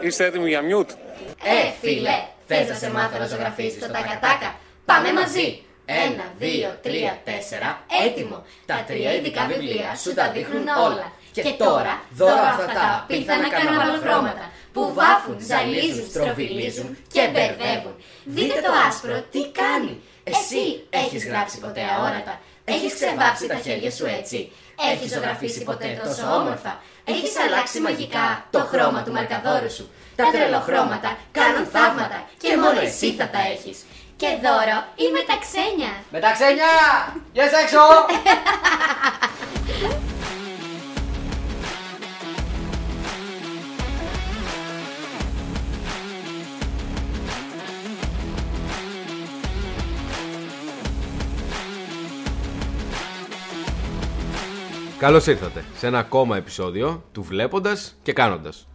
Είστε έτοιμοι για μιούτ; Ε, φίλε, θες να σε μάθω να ζωγραφίσεις το τακατάκα; Πάμε μαζί. Ένα, δύο, τρία, τέσσερα, έτοιμο. Τα τρία ειδικά βιβλία σου τα δείχνουν όλα. Και τώρα, δώρα αυτά τα πιθανά καναβαλοχρώματα που βάφουν, ζαλίζουν, στροφιλίζουν και μπερδεύουν. Δείτε το άσπρο τι κάνει. Εσύ έχεις γράψει ποτέ αόρατα. Έχεις ξεβάψει τα χέρια σου έτσι. Έχεις ζωγραφίσει ποτέ τόσο όμορφα. Έχεις αλλάξει μαγικά το χρώμα του μαρκαδόρου σου. Τα τρελοχρώματα κάνουν θαύματα και μόνο εσύ θα τα έχεις. Και δώρο είμαι τα ξένια. Με τα ξένια! Γεια σας έξω! Καλώς ήρθατε σε ένα ακόμα επεισόδιο του Βλέποντας και Κάνοντας.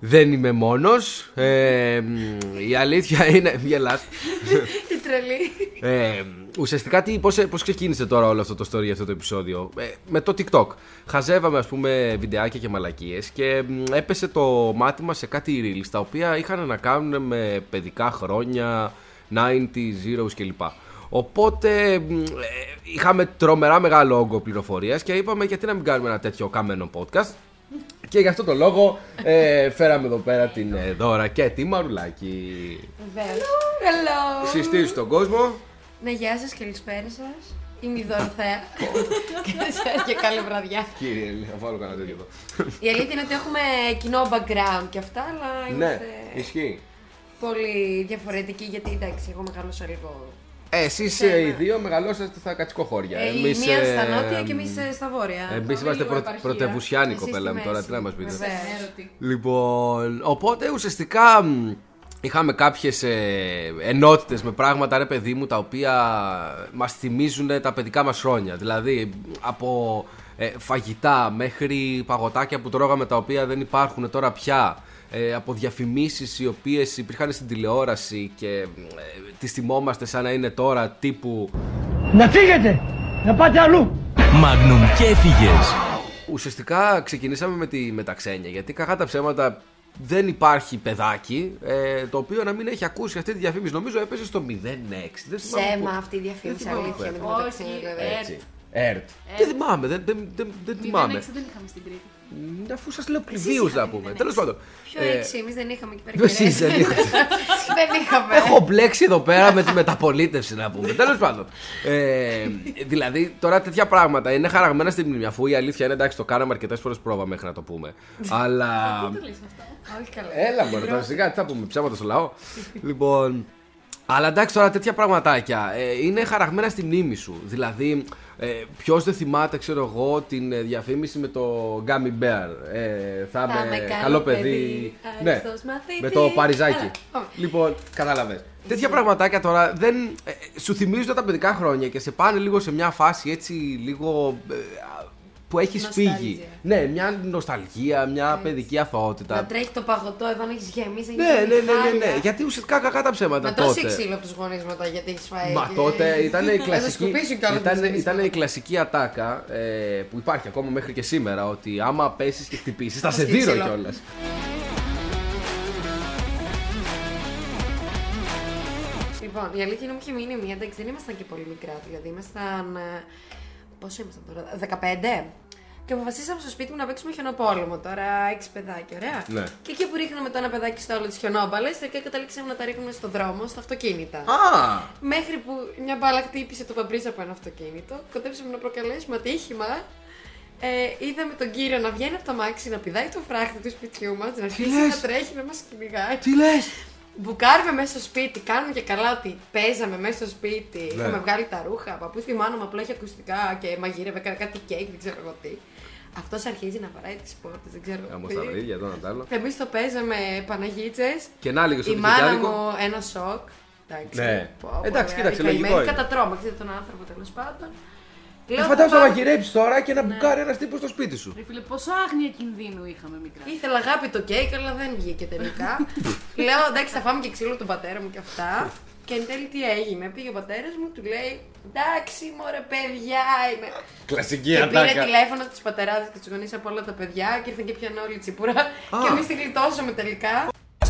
Δεν είμαι μόνος, ε, μ, η αλήθεια είναι... Γελάς. Τι τρελή. Ε, ουσιαστικά τι, πώς, πώς ξεκίνησε τώρα όλο αυτό το story για αυτό το επεισόδιο; Ε, με το TikTok. Χαζεύαμε ας πούμε βιντεάκια και μαλακίες και μ, έπεσε το μάτι μας σε κάτι reels τα οποία είχαν να κάνουν με παιδικά χρόνια, 90s, zeros κλπ. Οπότε μ, ε, είχαμε τρομερά μεγάλο όγκο πληροφορίας και είπαμε γιατί να μην κάνουμε ένα τέτοιο καμένο podcast. Και γι' αυτό το λόγο ε, φέραμε εδώ πέρα την ε, Δώρα και τη Μαρουλάκη. Βεβαίως. Hello. Συστήσει τον κόσμο. Ναι, γεια σας, καλησπέρα σας. Είμαι η Δωροθέα. Καλησπέρα και καλή βραδιά. Κύριε, θα βάλω κανένα τέτοιο εδώ. Η αλήθεια είναι ότι έχουμε κοινό background και αυτά, αλλά ναι, είμαστε ισχύει. πολύ διαφορετικοί γιατί εντάξει, εγώ μεγάλωσα λίγο. Ε, εσείς ε, οι δύο μεγαλώσατε στα κατσικοχώρια. Ε, η Εμείς, μία ε, στα νότια και εμείς στα βόρεια. Εμείς Πάμε είμαστε λίγο πρω, επαρχία. πρωτευουσιάνοι Εσείς κοπέλα στη μου τώρα, μέση. τι να μας πείτε. Βεβαίως. Λοιπόν, οπότε ουσιαστικά μ, είχαμε κάποιες ε, ενότητες με πράγματα ρε παιδί μου τα οποία μας θυμίζουν τα παιδικά μας χρόνια. Δηλαδή από ε, φαγητά μέχρι παγωτάκια που τρώγαμε τα οποία δεν υπάρχουν τώρα πια. Ε, από διαφημίσεις οι οποίες υπήρχαν στην τηλεόραση και ε, τις θυμόμαστε σαν να είναι τώρα τύπου Να φύγετε! Να πάτε αλλού! Magnum και έφυγες. Ουσιαστικά ξεκινήσαμε με, τη, με τα ξένια γιατί κακά τα ψέματα δεν υπάρχει παιδάκι ε, το οποίο να μην έχει ακούσει αυτή τη διαφήμιση. Νομίζω έπαιζε στο 06. Δεν θυμάμαι Ψέμα πού. αυτή η διαφήμιση, Δεν θυμάμαι αλήθεια. πού με το μεταξύ, δηλαδή. Έτσι. ΕΡΤ. Δεν θυμάμαι, δεν, δεν, δεν, δεν θυμάμαι. δεν είχαμε στην Κρήτη. Μ, Αφού σας λέω πληβίους να πούμε. Τέλος πάντων. Ποιο Ε, έξι, εμείς δεν είχαμε εκεί πέρα. ποιος κεραίες. είσαι, δεν είχατε. Δεν είχαμε. Έχω μπλέξει εδώ πέρα με τη μεταπολίτευση να πούμε. Τέλος πάντων. Ε, δηλαδή τώρα τέτοια πράγματα είναι χαραγμένα στη μνήμη. Αφού η αλήθεια είναι εντάξει, το κάναμε αρκετές φορές πρόβα μέχρι να το πούμε. Αλλά. Όχι καλά. Έλα μπορεί τώρα σιγά, τι θα πούμε, ψέματα στο λαό. λοιπόν. Αλλά εντάξει τώρα τέτοια πραγματάκια ε, είναι χαραγμένα στη μνήμη σου. Δηλαδή, ε, ποιος δεν θυμάται, ξέρω εγώ, την ε, διαφήμιση με το Gummy Bear. Ε, θα είμαι καλό παιδί. Ναι, αριστός μαθητής. με το παριζάκι. Έλα, πάμε. Λοιπόν, κατάλαβες. Τέτοια πραγματάκια τώρα δεν. ε, σου θυμίζουν τα παιδικά χρόνια και σε πάνε λίγο σε μια φάση έτσι λίγο. Ε, που έχει Νοσταλγία. φύγει. Ναι, μια νοσταλγία, μια παιδική αθωότητα. Να τρέχει το παγωτό εδώ να έχεις γεμίσει. Ναι, ναι, ναι, ναι, ναι. Γιατί ουσιαστικά κακά τα ψέματα Να τότε. τρώσει ξύλο από τους γονείς μετά γιατί έχεις φάει. Μα και- τότε ήταν η Θα κλασική, σκουπίσουν κιόλας ήταν, με τις ήταν η ζύμες. κλασική ατάκα ε, που υπάρχει ακόμα μέχρι και σήμερα ότι άμα πέσεις και χτυπήσεις θα Θα σε σκύψει δίνω ξύλο. κιόλας. Λοιπόν, η αλήθεια είναι μου είχε μείνει μία. Εντάξει, δεν ήμασταν και πολύ μικρά. Δηλαδή, ήμασταν. Ε, Πόσο ήμασταν τώρα, 15. Και αποφασίσαμε στο σπίτι μου να παίξουμε χιονοπόλεμο. Τώρα έξι παιδάκια, ωραία. Ναι. Και εκεί που ρίχναμε το ένα παιδάκι στο άλλο τις χιονόμπαλες, τελικά καταλήξαμε να τα ρίχνουμε στο δρόμο, στα αυτοκίνητα. Α! Μέχρι που μια μπάλα χτύπησε το παμπρίζ από ένα αυτοκίνητο. Κοντέψαμε να προκαλέσουμε ατύχημα. Ε, είδαμε τον κύριο να βγαίνει από το μάξι, να πηδάει το φράχτη του σπιτιού μας, να αρχίσει λες; να τρέχει να μας κυνηγάει. Τι λες! Μπουκάρουμε μέσα στο σπίτι, κάνουμε και καλά ότι παίζαμε μέσα στο σπίτι. Ναι. Είχαμε βγάλει τα ρούχα. Παππού τη μάνα μου απλά είχε ακουστικά και μαγείρευε κα- κάτι κέικ, δεν ξέρω εγώ τι. Αυτός αρχίζει να παράει τις πόρτες, δεν ξέρω Γάμο τι. στα βρύδια, εδώ να τα άλλο. Εμείς το παίζαμε Παναγίτσε. Και να λίγο στο Η μάνα Πικετιάδικο. μου ένα σοκ. Εντάξει, Ναι. πω, πω, Εντάξει, ωραία. κοίταξε, Η λογικό καημένη είναι. Κατατρώμαξε τον άνθρωπο τέλος πάντων. Ε, Λέω, φαντάζομαι θα να πάω- μαγειρέψεις τώρα και να μπουκάρει ένας τύπος στο σπίτι σου. Ρε φίλε, πόσο άγνοια κινδύνου είχαμε μικρά. Ήθελα αγάπη το κέικ, αλλά δεν βγήκε τελικά. Λέω εντάξει, θα φάμε και ξύλο του πατέρα μου και αυτά. Και εν τέλει τι έγινε. Πήγε ο πατέρας μου, του λέει Εντάξει, μωρέ, παιδιά είμαι. Κλασική Και πήρε ατάκα. τηλέφωνο του πατεράδε και του γονεί από όλα τα παιδιά και ήρθαν και πιανό όλη η τσίπουρα. Και εμείς τη γλιτώσαμε τελικά.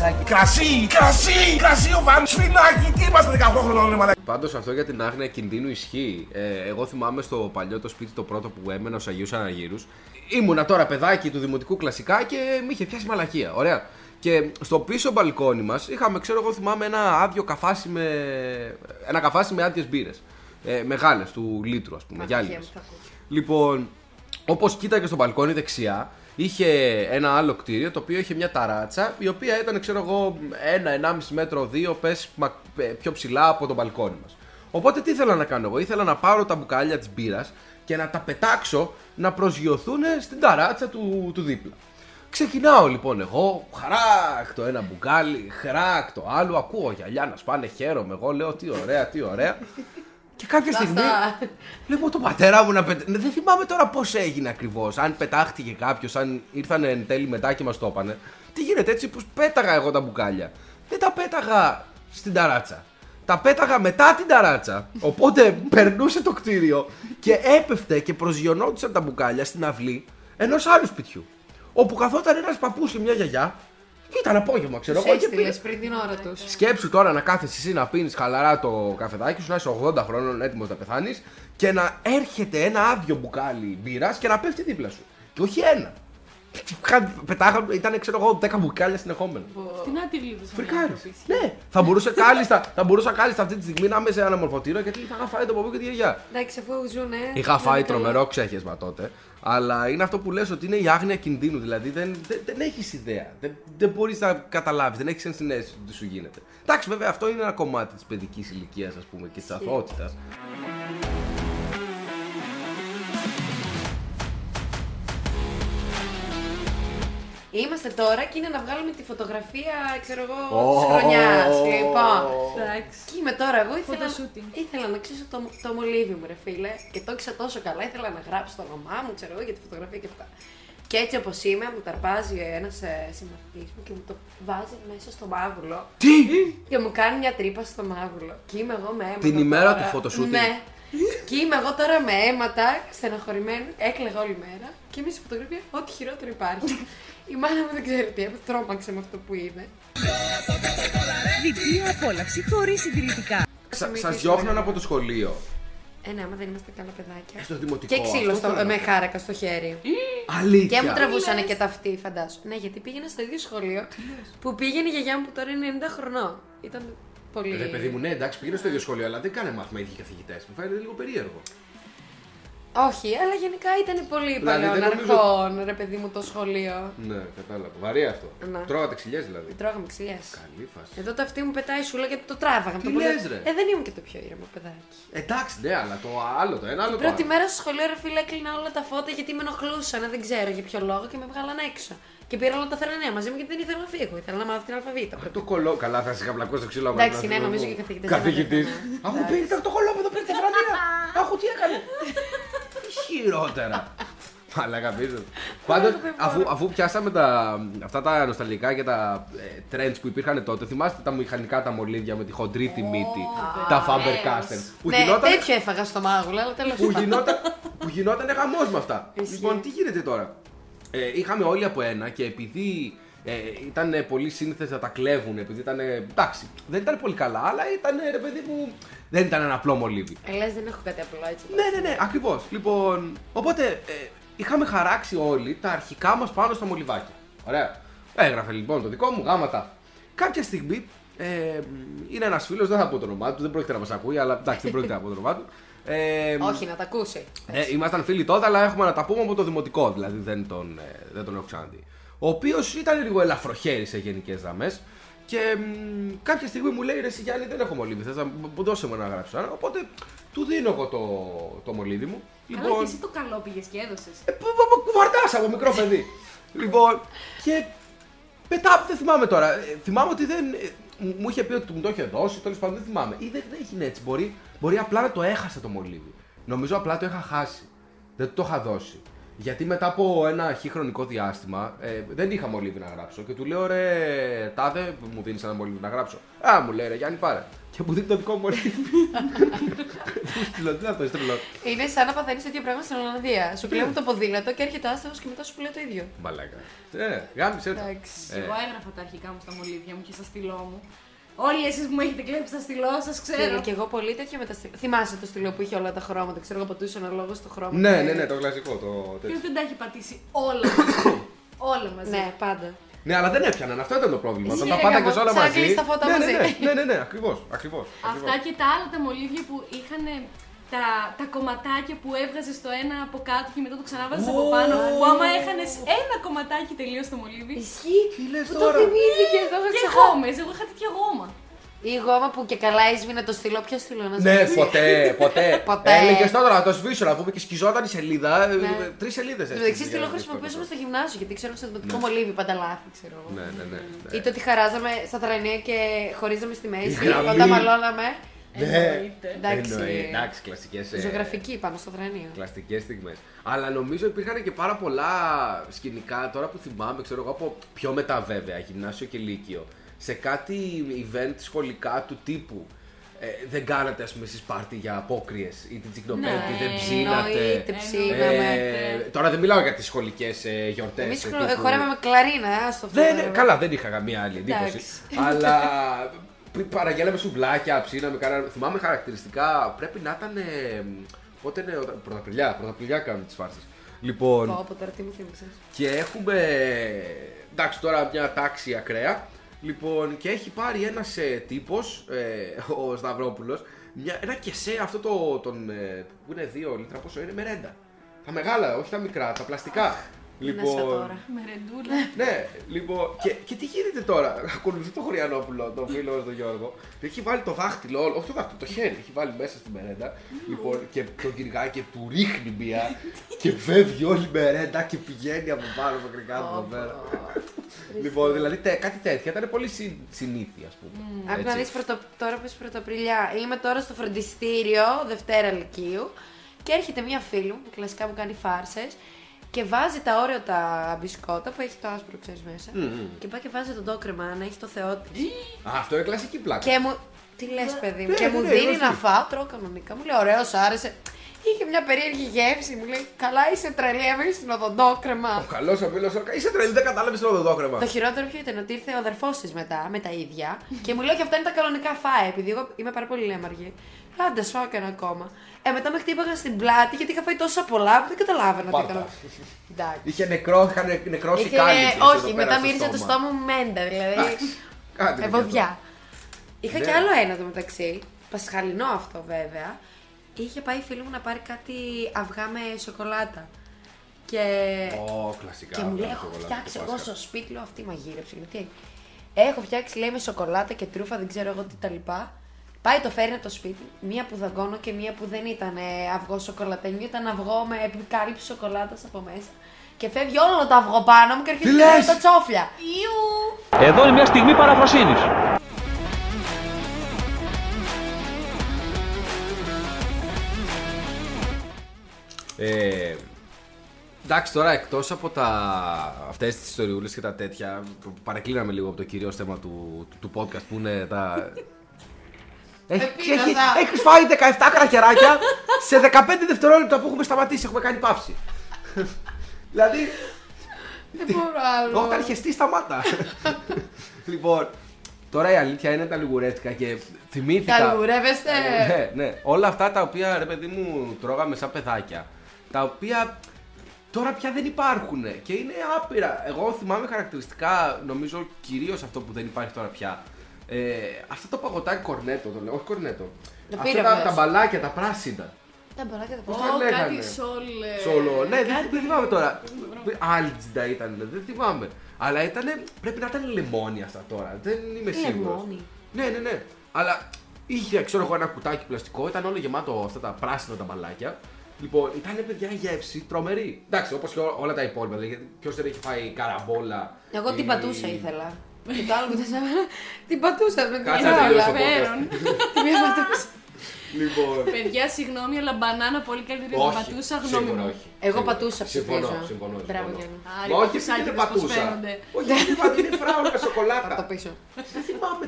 Κρασί, κρασί, κρασί ο Βαν, σφινάκι, τι είμαστε 18 χρονών, ρε μαλάκα. Πάντως αυτό για την άγνοια κινδύνου ισχύει. Ε, εγώ θυμάμαι στο παλιό το σπίτι το πρώτο που έμενα στου Αγίους Αναγύρους. Ήμουνα τώρα παιδάκι του δημοτικού κλασικά και με είχε πιάσει μαλακία. Ωραία. Και στο πίσω μπαλκόνι μας είχαμε, ξέρω εγώ, θυμάμαι ένα άδειο καφάσι με. Ένα καφάσι με άδειες μπύρες. Ε, Μεγάλες, του λίτρου, ας πούμε, Αχ, γυάλινες. Θεέ μου, θα ακούω. Λοιπόν, όπως κοίταγε στο μπαλκόνι δεξιά, είχε ένα άλλο κτίριο το οποίο είχε μια ταράτσα η οποία ήταν, ξέρω εγώ, ένα-ενάμιση μέτρο, δύο πες πιο ψηλά από το μπαλκόνι μας. Οπότε τι ήθελα να κάνω εγώ, ήθελα να πάρω τα μπουκάλια της μπύρας και να τα πετάξω να προσγειωθούν στην ταράτσα του, του δίπλα. Ξεκινάω λοιπόν εγώ, χράκ το ένα μπουκάλι, χράκ το άλλο, ακούω γυαλιά να σπάνε, χαίρομαι. Εγώ λέω τι ωραία, τι ωραία. Και κάποια στιγμή Αυτά. βλέπω τον πατέρα μου να πετάει. Δεν θυμάμαι τώρα πώς έγινε ακριβώς. Αν πετάχτηκε κάποιος, αν ήρθαν εν τέλει μετά και μας το έπανε. Τι γίνεται έτσι που πέταγα εγώ τα μπουκάλια. Δεν τα πέταγα στην ταράτσα. Τα πέταγα μετά την ταράτσα. Οπότε περνούσε το κτίριο και έπεφτε και προσγειωνόντουσαν τα μπουκάλια στην αυλή ενός άλλου σπιτιού. Όπου καθόταν ένας παππούς και μια γιαγιά. Ήταν απόγευμα, ξέρω Τους εγώ. και έστειλες πήγα- πριν την ώρα τους. Σκέψου τώρα να κάθεσαι εσύ να πίνεις χαλαρά το καφεδάκι σου, να είσαι 80 χρόνων έτοιμος να πεθάνεις και να έρχεται ένα άδειο μπουκάλι μπύρας και να πέφτει δίπλα σου. Και όχι ένα. Πετάγαμε, ήταν ξέρω εγώ 10 μπουκάλια συνεχόμενα. Τι να τη βλέπει. Φρικάρι. Ναι, θα μπορούσα κάλλιστα, θα μπορούσα κάλλιστα αυτή τη στιγμή να είμαι σε ένα μορφωτήριο γιατί θα είχα φάει τον παππού και τη γιαγιά. Εντάξει, αφού ζουνε. Είχα φάει δεν είναι τρομερό ξέχεσμα τότε. Αλλά είναι αυτό που λες ότι είναι η άγνοια κινδύνου. Δηλαδή δεν, δεν, δεν έχεις ιδέα. Δεν, δεν μπορείς να καταλάβεις, δεν έχεις ενσυναίσθηση του τι σου γίνεται. Εντάξει, βέβαια αυτό είναι ένα κομμάτι της παιδικής ηλικίας, ας πούμε, και της αθωότητας. Είμαστε τώρα και είναι να βγάλουμε τη φωτογραφία, ξέρω εγώ, Ω, της χρονιάς. Λοιπόν. Εντάξει. Και είμαι τώρα, εγώ ήθελα, Photoshooting. ήθελα να ξύσω το, το μολύβι μου, ρε φίλε. Και το ήξερα τόσο καλά. Ήθελα να γράψω το όνομά μου, ξέρω εγώ, για τη φωτογραφία και αυτά. Και έτσι όπως είμαι, μου ταρπάζει ένας συμμαθητής μου και μου το βάζει μέσα στο μάγουλο. Τι! Και μου κάνει μια τρύπα στο μάγουλο. Και είμαι εγώ με αίματα. Την ημέρα τώρα. του photoshooting. Ναι. Και είμαι εγώ τώρα με αίματα, στεναχωρημένη. Έκλαιγα όλη μέρα. Και είμαι στη φωτογραφία, ό,τι χειρότερο υπάρχει. Η μάνα μου δεν ξέρει τι έπαθε. Τρόμαξε με αυτό που είδε. Διπλή απόλαυση χωρίς συντηρητικά. Σα διώχναν από το σχολείο. Ε, ναι, άμα δεν είμαστε καλά παιδάκια. Στο δημοτικό. Και ξύλο αυτό στο, θέλω να με πω. χάρακα στο χέρι. Αλήθεια. Και μου τραβούσανε και τα αυτή, φαντάσου. Ναι, γιατί πήγαινα στο ίδιο σχολείο που πήγαινε η γιαγιά μου που τώρα είναι 90 χρονών. Ήταν πολύ. Ρε παιδί μου, ναι, εντάξει, πήγαινε στο ίδιο σχολείο, αλλά δεν κάνε μάθημα ίδιοι καθηγητές. Μου φαίνεται λίγο περίεργο. Όχι, αλλά γενικά ήταν πολύ Δηλαδή, παλιών δεν νομίζω- αρχών, ρε παιδί μου, το σχολείο. Ναι, κατάλαβα. Βαρύ αυτό. Ναι. Τρώγατε ξυλιές δηλαδή. Τρώγαμε ξυλιές. Καλή φάση. Εδώ το αυτή μου πετάει σούλα γιατί το τράβαγα. Τι το πολύ- λες, ρε; Ε, δεν ήμουν και το πιο ήρεμο παιδάκι. Εντάξει, ναι, αλλά το άλλο το ένα, άλλο το Πρώτη άλλο. μέρα στο σχολείο, ρε φίλε, έκλεινα όλα τα φώτα γιατί με ενοχλούσαν, δεν ξέρω για ποιο λόγο και με βγάλαν έξω. Και πήρα όλα τα θερανέα μαζί μου γιατί δεν ήθελα να φύγω. Ήθελα να μάθω την αλφαβήτα. Το κολό. Καλά, θα σε καπλακώ στο ξύλο. Εντάξει, να ναι, φύγω νομίζω εγώ. και οι καθηγητές Καθηγητής. δεν θα Αχού έκαναν. πήρε το κολόπεδο, πήρε τη φρανία. Αχού τι έκανε. Τι χειρότερα. Μαλάκα πίσω. Πάντως, αφού, αφού πιάσαμε τα, αυτά τα νοσταλγικά και τα ε, trends που υπήρχαν τότε, θυμάστε τα μηχανικά τα μολύβια με τη χοντρή τη μύτη, τα Faber Castell. Που Ναι, γινόταν, τέτοιο έφαγα στο μάγουλα, αλλά τέλος που πάντων. γινόταν, που γινόταν χαμός με αυτά. Ισχύει. Λοιπόν, τι γίνεται τώρα; Ε, είχαμε όλοι από ένα και επειδή ε, ήταν πολύ σύνηθες να τα κλέβουν, επειδή ήταν. εντάξει, δεν ήταν πολύ καλά, αλλά ήταν ρε παιδί μου. Δεν ήταν ένα απλό μολύβι. Ε, λες, δεν έχω κάτι απλό έτσι. Ναι, ναι, ναι, ακριβώς. Λοιπόν, οπότε ε, είχαμε χαράξει όλοι τα αρχικά μας πάνω στα μολυβάκια. Ωραία. Έγραφε λοιπόν το δικό μου γάματα. Κάποια στιγμή ε, είναι ένας φίλος, δεν θα πω το όνομά του, δεν πρόκειται να μας ακούει, αλλά εντάξει, δεν πρόκειται να πω το όνομά του. Ε, Όχι, να τα ακούσει. ε, ήμασταν φίλοι τότε, αλλά έχουμε να τα πούμε από το δημοτικό, δηλαδή δεν τον, ε, δεν τον έχω ξαναδεί. Ο οποίος ήταν λίγο ελαφροχέρι σε γενικές γραμμές και μ, κάποια στιγμή μου λέει: Ρε εσύ, Γιάννη, δεν έχω μολύβι. Θες να μου δώσει μου να γράψω ένα. Οπότε του δίνω εγώ το, το μολύβι μου. Καλά, και εσύ το καλό πήγες και έδωσες. Ε, πού- πού- πού- κουβαρτάσα από μικρό παιδί. λοιπόν, και μετά δεν θυμάμαι τώρα. ε, θυμάμαι ότι δεν. ε, μου- μου είχε πει ότι μου το είχε δώσει, τέλος πάντων δεν θυμάμαι. Ή δεν, δεν έγινε έτσι. Μπορεί, μπορεί απλά να το έχασα το μολύβι. Νομίζω απλά το είχα χάσει. Δεν του το είχα δώσει. Γιατί μετά από ένα χι χρονικό διάστημα ε, δεν είχα μολύβι να γράψω. Και του λέω ρε, τάδε, μου δίνεις ένα μολύβι να γράψω. Α, μου λέει ρε, Γιάννη πάρε. Και μου δίνει το δικό μου μολύβι. Του στείλω, τι είναι αυτό, στείλω. Είναι σαν να παθαίνεις τέτοιο πράγμα στην Ολλανδία. Σου κλέβουν το ποδήλατο και έρχεται άστεγος και μετά σου λέει το ίδιο. Μαλάκα. Ε, γάμισε το. Εντάξει. Ε. Εγώ έγραφα τα αρχικά μου στα μολύβια μου και στα στυλό μου. Όλοι εσείς που μου έχετε κλέψει στα στυλό, σας Φίλε, ξέρω. και εγώ πολύ τέτοιο με τα στυλ. Θυμάσαι το στυλό που είχε όλα τα χρώματα. Ξέρω εγώ πατούσα ένα λόγο στο χρώμα. Ναι, και- ναι, ναι, το κλασικό. Το... Ποιο τέτοιο. δεν τα έχει πατήσει όλα μαζί. όλα μαζί. Ναι, πάντα. Ναι, αλλά δεν έπιαναν. Αυτό ήταν το πρόβλημα. Όταν τα Ισχύει, πάντα γαμό. και όλα Σαν να μαζί. κλείσεις τα φώτα ναι, μαζί. Ναι, ναι, ναι, ναι, ακριβώς. Ακριβώς, Αυτά και τα άλλα τα μολύβια που είχαν τα, τα κομματάκια που έβγαζες το ένα από κάτω και μετά το ξανάβαζες από πάνω. Που άμα έχανες ένα κομματάκι τελείως στο μολύβι. Ισχύει. Τι λες Που το τώρα; θυμήθηκε, το είχα Και ξεχάσει. γόμες, εγώ είχα τέτοια γόμα. Ή γόμα που και καλά έσβηνε το στυλό. Ποιο στυλό να Ναι, σβήσει; ποτέ, ποτέ. Ποτέ. Έλεγες τώρα να το σβήσω να πούμε και σκιζόταν η σελίδα. Τρεις σελίδες. Στο δεξί στυλό χρησιμοποιούσαμε στο γυμνάσιο γιατί ξέρω στο δημοτικό μολύβι πάντα λάθη, ξέρω εγώ. Ναι, ναι, ναι. ναι. Ή το ότι χαράζαμε στα τρανία και χωρίζαμε στη μέση. γραμμή. Όταν μαλώναμε. Ναι. Εντάξει. Εννοεί, εντάξει, ε, κλασικέ. Ζωγραφική πάνω στο τρανίο. Κλασικές στιγμές. Αλλά νομίζω υπήρχαν και πάρα πολλά σκηνικά τώρα που θυμάμαι, ξέρω εγώ, από πιο μετά βέβαια, γυμνάσιο και λύκειο. Σε κάτι event σχολικά του τύπου. Ε, δεν κάνατε, ας πούμε, εσείς πάρτι για απόκριες ή την τσικνοπέμπτη, Ναι, δεν ψήνατε; εννοείται, ψήναμε. Ε, τώρα δεν μιλάω για τις σχολικές ε, γιορτές. Εμείς χορεύαμε με κλαρίνα, ε, άστο αυτό. Ναι, τώρα. ναι, καλά, δεν είχα καμία άλλη εντύπωση. Εντάξει. αλλά π- παραγγέλαμε σουβλάκια, ψήναμε, κάναμε. Θυμάμαι χαρακτηριστικά πρέπει να ήταν. Ε, πότε είναι, όταν- Πρωταπριλιά, Πρωταπριλιά κάνουμε τις φάρσες. Λοιπόν, Πω, πω, τώρα τι μου θύμισες. και έχουμε. Εντάξει, τώρα μια τάξη ακραία. Λοιπόν, και έχει πάρει ένας ε, τύπος, ε, ο Σταυρόπουλος, ένα κεσέ αυτό το, τον, ε, που είναι 2 λίτρα, πόσο είναι, μερέντα. Τα μεγάλα, όχι τα μικρά, τα πλαστικά. Είναι σαν τώρα. Με ρεντούλα. Ναι, λοιπόν. Και, και τι γίνεται τώρα; Ακολουθεί το Χωριανόπουλο, τον φίλο μας τον Γιώργο. Και έχει βάλει το δάχτυλο, όλο- όχι το δάχτυλο, το χέρι. Έχει βάλει μέσα στη μερέντα. Λοιπόν, και τον κυνηγάει και του ρίχνει μία. και φεύγει όλη η μερέντα και πηγαίνει από πάνω μέχρι κάτω εδώ πέρα. λοιπόν, δηλαδή τε- κάτι τέτοια ήταν πολύ συ, συνήθεια, ας πούμε. Άκου να Έτσι. δεις πρωτο, τώρα πες πρωτοπριλιά. Είμαι τώρα στο φροντιστήριο, Δευτέρα Λυκείου και έρχεται μια φίλη μου που κλασικά μου κάνει φάρσες και βάζει τα όρια τα μπισκότα που έχει το άσπρο ξέρεις μέσα και πάει και βάζει τον τόκρεμα να έχει το θεό της. Α, αυτό είναι κλασική πλάκα. και μου, τι λες παιδί μου, Ναι, και ναι, μου ναι, δίνει γνωστή. να φάω, τρώω κανονικά, μου λέει ωραίος άρεσε. Είχε μια περίεργη γεύση, μου λέει καλά είσαι τρελή, έβγαλες την οδοντόκρεμα. Ο καλός ο φίλος, είσαι τρελή, δεν κατάλαβες το οδοντόκρεμα. Το χειρότερο ποιο ήταν ότι ήρθε ο αδερφός της μετά με τα ίδια και μου λέει και αυτά είναι τα κανονικά φάε. Επειδή εγώ είμαι πάρα πολύ λέμαργη. Άντε, φάω και ένα ακόμα. Ε, μετά με χτύπαγα στην πλάτη γιατί είχα φάει τόσα πολλά που δεν καταλάβαινα τι Πάρτα. έκανα. Εντάξει. Είχε νεκρό, είχαν νεκρώσει Είχε- κάλυψη. όχι, μετά μύριζε το στόμα μου μέντα, δηλαδή. Κάτι Ε, βοδιά. Είχα Ναι. και άλλο ένα το μεταξύ. Πασχαλινό αυτό βέβαια. Είχε πάει η φίλη μου να πάρει κάτι αυγά με σοκολάτα. Και Ω, κλασικά. Και μου λέει: αυτό, Έχω όλα, φτιάξει το εγώ Πάσχα. στο σπίτι, λέω αυτή μαγείρεψε. Γιατί; Έχω φτιάξει, λέει, με σοκολάτα και τρούφα, δεν ξέρω εγώ τι τα λοιπά. Πάει το φέρνει από το σπίτι, μία που δαγκώνω και μία που δεν ήταν ε, αυγό σοκολατένιο, ήταν αυγό με επικάλυψη σοκολάτας από μέσα. Και φεύγει όλο το αυγό πάνω μου και έρχεται Τι και λες; τα τσόφλια. Ιου! Εδώ είναι μια στιγμή παραφροσύνης. Ε, εντάξει, τώρα εκτός από τα, αυτές τις ιστοριούλες και τα τέτοια, που παρεκκλίναμε λίγο από το κυρίως θέμα του, του, του podcast που είναι τα... Έχει, Επίγραφα. έχει, έχεις φάει 17 κρακεράκια σε 15 δευτερόλεπτα που έχουμε σταματήσει, έχουμε κάνει παύση. δηλαδή, Δεν μπορώ άλλο. όταν αρχιστεί σταμάτα. λοιπόν, τώρα η αλήθεια είναι τα λιγουρέτσικα και θυμήθηκα... Καλγουρεύεστε. Ναι, ναι. Όλα αυτά τα οποία ρε παιδί μου τρώγαμε σαν παιδάκια. Τα οποία τώρα πια δεν υπάρχουν και είναι άπειρα. Εγώ θυμάμαι χαρακτηριστικά, νομίζω κυρίως αυτό που δεν υπάρχει τώρα πια. Ε, αυτό το παγωτάκι κορνέτο, το λέω. Όχι κορνέτο. Το Αυτά πήρα τα, μέσα. τα μπαλάκια, τα πράσινα. Τα μπαλάκια τα Πώς πω. τα Ω, λέγανε. κάτι σόλ. ε, Σόλο. Ναι, δεν, κάτι- δεν θυμάμαι τώρα. Άλτζιντα ήταν, δεν θυμάμαι. Αλλά ήταν, πρέπει να ήταν λεμόνι αυτά τώρα. Δεν είμαι σίγουρος. Λεμόνι. Ναι, ναι, ναι. Αλλά είχε, ξέρω εγώ, ένα κουτάκι πλαστικό, ήταν όλο γεμάτο αυτά τα πράσινα τα μπαλάκια. Λοιπόν, ήταν παιδιά γεύση τρομερή. Εντάξει, όπως και ό- όλα τα υπόλοιπα. Δηλαδή, ποιος δεν έχει φάει καραμπόλα. Εγώ την ή- πατούσα ήθελα. Και το άλλο που δεν ήθελα. Την πατούσα με την Κάτσε να τελειώσει το άλλα. podcast. Τη μία πατούσα. Λοιπόν. Παιδιά, συγγνώμη, αλλά μπανάνα πολύ καλύτερη από Όχι, πατούσα, γνώμη σίγουρα μου. όχι. Εγώ Σίγουρα. πατούσα Συμφωνώ, ψηφίζω. συμφωνώ. Μπράβο, συμφωνώ. Γιάννη. Άρα, Μα οι όχι, επειδή είναι πατουσάκιδες πώς πατούσα. φαίνονται. Όχι, είναι πα- είναι φράουλα Θα το σοκολάτα. πίσω. Δεν θυμάμαι.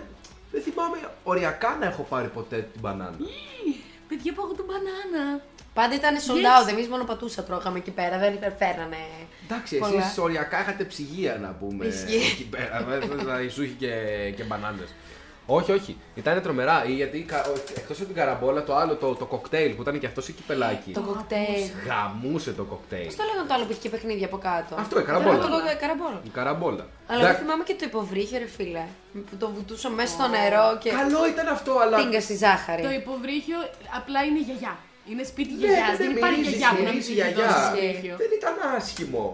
Δεν θυμάμαι οριακά να έχω πάρει ποτέ την μπανάνα. Παιδιά, πάω την μπανάνα. Πάντα ήταν sold Yes. out. Εμείς μόνο πατούσα τρώγαμε εκεί πέρα. Δεν φέρνανε. Εντάξει, πολλά. εσείς οριακά είχατε ψυγεία να πούμε Ισχύει. εκεί πέρα. Δεν θα σου είχε και, και μπανάνες. Όχι, όχι. Ήταν τρομερά. ή Γιατί εκτός από την καραμπόλα, το άλλο, το, το κοκτέιλ που ήταν και αυτός εκεί πελάκι. Το κοκτέιλ. Γαμούσε το κοκτέιλ. Πώς το λέγανε το άλλο που είχε και παιχνίδια από κάτω; Αυτό, η καραμπόλα. Το κο- καραμπόλα. Η καραμπόλα. Αλλά Εντάξει, εγώ θυμάμαι και το υποβρύχιο, ρε φίλε. Που το βουτούσα μέσα στο νερό και. Καλό ήταν αυτό, αλλά. Τίνγκα στη ζάχαρη. Το υποβρύχιο απλά είναι γιαγιά. Είναι σπίτι Ναι, γιαγιάς. ναι, δεν ναι, υπάρχει μυρίζεις, γιαγιά που να μην μυρίζεις σου έχει γιαγιά. δώσει υποβρύχιο. Δεν ήταν άσχημο.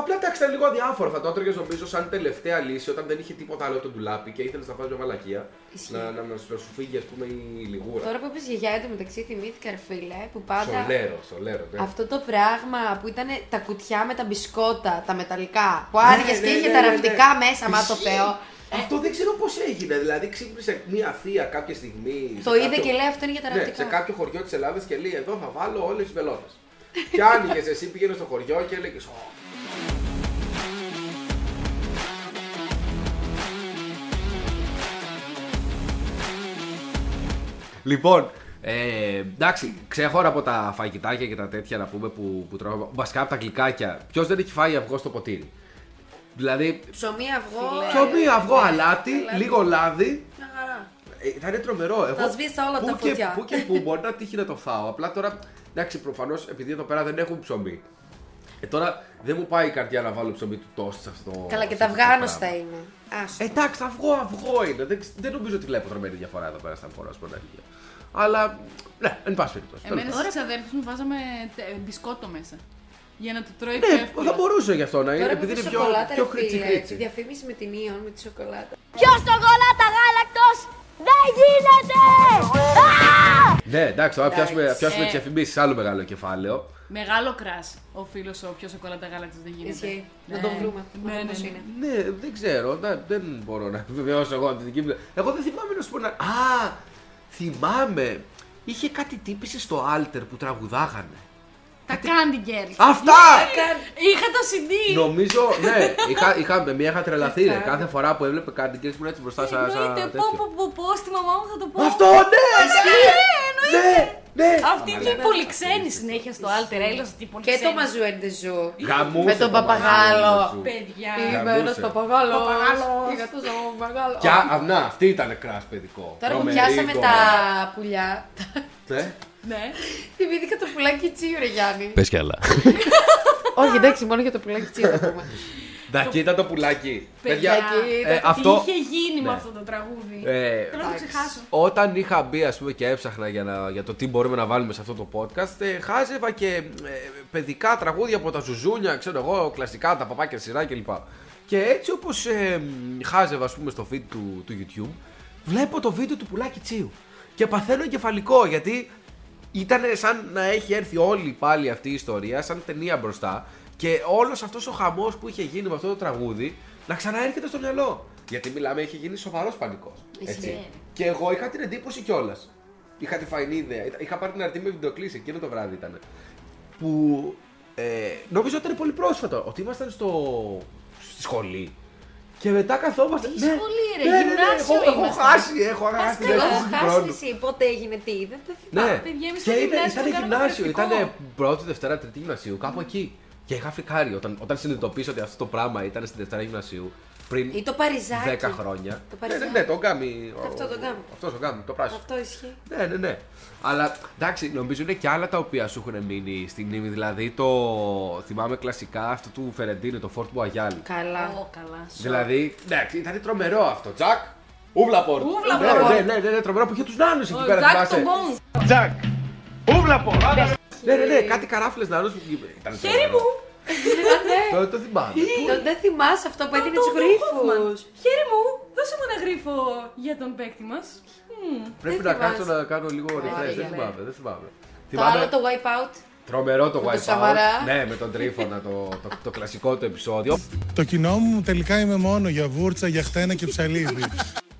Απλά εντάξει, ήταν λίγο αδιάφορο. Θα το έτρωγες νομίζω σαν τελευταία λύση όταν δεν είχε τίποτα άλλο το ντουλάπι και ήθελες να φας μια μαλακία. Ισχύει. Να, να, να, σου- να σου φύγει, ας πούμε, η λιγούρα. Τώρα που είπες γιαγιά εντωμεταξύ θυμήθηκα, ρε φίλε, που πάντα. Σολέρο, σολέρο. Ναι. Αυτό το πράγμα που ήταν τα κουτιά με τα μπισκότα, τα μεταλλικά, που Ναι, άνοιγες και ναι, είχε ναι, τα ναι, ναι. ραφτικά μέσα, μα το Ισχύει. Θεό. Αυτό δεν ξέρω πώς έγινε. Δηλαδή ξύπνησε μία θεία κάποια στιγμή. Το σε είδε κάποιο- και λέει αυτό είναι για τα Ναι, σε ραφτικά. κάποιο χωριό της Ελλάδας και λέει: Εδώ θα βάλω όλες τις βελότε. και άνοιγες εσύ, πήγαινε στο χωριό και έλεγες: Λοιπόν, ε, εντάξει, ξέχωρα από τα φαγητάκια και τα τέτοια να πούμε που, που τρώμε. Βασικά από τα γλυκάκια. Ποιος δεν έχει φάει αυγό στο ποτήρι; Δηλαδή, Ψωμί, αυγό. πιο μία αυγό ναι, αλάτι, λίγο λάδι. Μια χαρά. Ε, θα είναι τρομερό. Εγώ, Θα σβήσει όλα που τα και, φωτιά. Πού και πού μπορεί να τύχει να το φάω. Απλά τώρα, εντάξει, προφανώς επειδή εδώ πέρα δεν έχουν ψωμί. Ε, τώρα δεν μου πάει η καρδιά να βάλω ψωμί του τόστ σε αυτό. Καλά, και σε τα αυτό το αυγάνωστα πράγμα. είναι. Άστο. Ε, Εντάξει, αυγό, αυγό είναι. Δεν, ξ- δεν νομίζω ότι βλέπω τρομερή διαφορά εδώ πέρα στα χώρα, ας πούμε. αλήθεια. Αλλά, ναι, εν πάση περιπτώσει. Εμένα Τέλος στις αδέρφες μου βάζαμε τε- μπισκότο μέσα. Για να το τρώει πάντων. πιο Ναι, εύκολα. θα μπορούσε γι' αυτό να είναι, Τώρα που επειδή είπες είναι πιο, σοκολάτα, πιο ρε χρήτσι φίλε, χρήτσι. τη διαφήμιση με την Ιon, με τη σοκολάτα. Ποιο σοκολάτα γάλακτος δεν γίνεται! Ναι, εντάξει, τώρα πιάσουμε, Εντάξει. πιάσουμε Ε. τις διαφημίσεις, άλλο μεγάλο κεφάλαιο. Μεγάλο κράς ο φίλος ο πιο σοκολάτα γάλακτος δεν γίνεται. Ισχύει. Να Ναι. το βρούμε. Ναι, να δούμε ναι, πώς ναι. είναι. Ναι, δεν ξέρω, δεν, δεν μπορώ να βεβαιώσω εγώ τη δική μου. Εγώ δεν θυμάμαι να σου πω να. Α, θυμάμαι. Είχε κάτι τύπησε στο Alter που τραγουδάγανε. Τα Candy Girls. Αυτά! Είχα το CD. Νομίζω, ναι, είχα, είχα, με μία είχα τρελαθεί. ρε. Κάθε φορά που έβλεπε κάτι και ήμουν έτσι μπροστά σαν. σαν Εννοείται, τέτοιο. πω, πω, πω, πω, στη μαμά μου θα το πω. Αυτό, ναι! Ναι, ναι! Αυτή και η πολυξένη συνέχεια στο Alter, έλα τι Και πολυξένη. το μαζουέντε ζου. Γαμούσε Με τον το παπαγάλο. μαγαζί σου. Παιδιά. Είμαι Γαμούσε. ένα παπαγάλος. Παπαγάλος. Είχα το παπαγάλος. Και α, α, να, αυτή ήταν κράς παιδικό. Τώρα που Τρομερή πιάσαμε εικόνα. τα πουλιά. Ναι. Ναι. Θυμήθηκα το πουλάκι τσίου, ρε Γιάννη. Πες κι άλλα. Όχι, εντάξει, μόνο για το πουλάκι τσίου θα πούμε. Εντάξει, ήταν το πουλάκι. Παιδιά, Παιδιά, ε, τι αυτό- είχε γίνει με Ναι. αυτό το τραγούδι; Ε, Θέλω να το ξεχάσω. Όταν είχα μπει ας πούμε, και έψαχνα για, να, για το τι μπορούμε να βάλουμε σε αυτό το podcast, ε, χάζευα και ε, παιδικά τραγούδια από τα ζουζούνια, ξέρω εγώ, κλασικά, τα παπάκια σειρά κλπ. Και έτσι όπως ε, μ, χάζευα ας πούμε, στο feed του, του YouTube, βλέπω το βίντεο του πουλάκι τσίου. Και παθαίνω εγκεφαλικό γιατί ήταν σαν να έχει έρθει όλη πάλι αυτή η ιστορία, σαν ταινία μπροστά. Και όλος αυτός ο χαμός που είχε γίνει με αυτό το τραγούδι να ξαναέρχεται στο μυαλό. Γιατί μιλάμε, είχε γίνει σοβαρός πανικός. Ισχύει. Και εγώ είχα την εντύπωση κιόλας. Είχα τη φαϊνή ιδέα. Είχα πάρει την αρτή με βιντεοκλήση εκείνο το βράδυ ήταν. Που ε, νομίζω ότι ήταν πολύ πρόσφατο. Ότι ήμασταν στο, στη σχολή. Και μετά καθόμαστε. Τι ναι, σχολή, ρε, ναι, ναι, ναι, γυμνάσιο έχω, έχω ήμασταν. χάσει, έχω χάσει την Καλά, αίσθηση του χάσει χρόνου. εσύ. Πότε έγινε τι, δεν το θυμάμαι. Ναι, παιδιά, εμείς και στο ήταν, γυμνάσιο ήταν το κάναμε γυμνάσιο, ήταν διαφορετικό. πρώτη, Δευτέρα, Τρίτη γυμνασίου, κάπου εκεί. Και είχα φρικάρει όταν, όταν συνειδητοποίησα ότι αυτό το πράγμα ήταν στη Δευτέρα γυμνασίου πριν Ή το παριζάκι. 10 χρόνια. Το ναι, ναι, παριζάκι. ναι, το γκάμι. Αυτό το γκάμι. Αυτός το γκάμι, το πράσινο. Αυτό ισχύει. Ναι, ναι, ναι. Αλλά εντάξει, νομίζω είναι και άλλα τα οποία σου έχουν μείνει στη μνήμη. Δηλαδή το θυμάμαι κλασικά αυτό του Φερεντίνο, το Φόρτ Μπουαγιάλ. Καλά. Ω, καλά. Δηλαδή, εντάξει, ήταν τρομερό αυτό. Τζακ, ούβλαπορτ. Ούβλα ναι, πορτ. ναι, ναι, ναι, ναι, τρομερό που είχε τους νάνους εκεί Ο πέρα. Τζακ θυμάσαι. τον Μπον. Τζακ. Ούβλα πω. Ναι, ναι, ναι, κάτι καράφλες νάνου. Χέρι μου. Το, το θυμάμαι. Το- Δεν θυμάσαι αυτό που έδινε Το τους γρήφου. Hoffman. Χέρι μου, δώσε μου ένα γρίφο για τον παίκτη μας. Πρέπει Δεν να θυμάσαι. κάτσω να κάνω λίγο refresh. Δεν ναι. θυμάμαι, δεν θυμάμαι. Το άλλο το wipeout. Τρομερό το Με το Wipeout. Σαμαρά. Ναι, με τον Τρίφωνα, το, το, το κλασικό του επεισόδιο. Το κοινό μου τελικά είμαι μόνο για βούρτσα, για χτένα και ψαλίδι.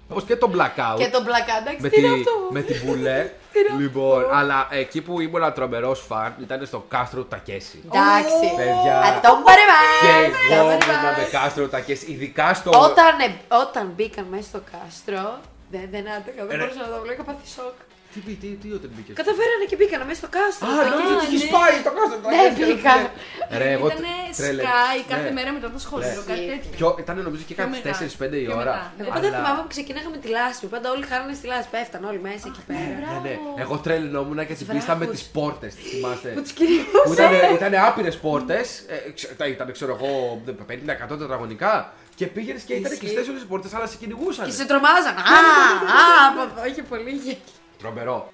Πώ Όπω και το blackout. Και τον πλακά, εντάξει, με, τι είναι τη, αυτό; με την μπουλέ. λοιπόν, αλλά εκεί που ήμουν ένα τρομερός φαν ήταν στο κάστρο του Τακέση. Εντάξει. Παιδιά. Α, τον παρεμβάζει. Και εγώ ήμουν με κάστρο του Τακέση, ειδικά στο. Όταν, ε, όταν μπήκαν μέσα στο κάστρο, δεν, δεν άντεγα, δεν Ρε. μπορούσα να το βλέπω, είχα πάθει σοκ. Τι, τι, τι, τι όταν μπήκες; Καταφέρανε και μπήκαν μέσα στο κάστρο. Α, τα νόμιζα ότι κέστια. έχει πάει στο κάστρο του Ναι, Τακέση. μπήκα. Ρε, εγώ Ήτανε τρέλε. Sky κάθε Ναι. μέρα μετά το σχολείο, Ναι. κάτι τέτοιο. Πιο, ήταν νομίζω και Πιο κάτι μετά. 4-5 η Πιο ώρα. μετά. Εγώ πάντα Αλλά- θυμάμαι που ξεκινάγαμε τη λάσπη. Πάντα όλοι χάνανε στη λάσπη. Πέφταν όλοι μέσα εκεί πέρα. Ναι, ναι. Εγώ τρελνόμουν και την πίστα με τις πόρτες. Θυμάστε. Που τους κυνηγούσαν. Που ήταν, ήταν άπειρες πόρτες. ήταν, ξέρω εγώ, 50-100 τετραγωνικά. Και πήγαινες και ήταν Ισχύει. κλειστές όλες οι πόρτες, αλλά σε κυνηγούσαν. Και σε τρομάζαν. Α, α, από εδώ είχε πολύ γέλιο. Τρομερό.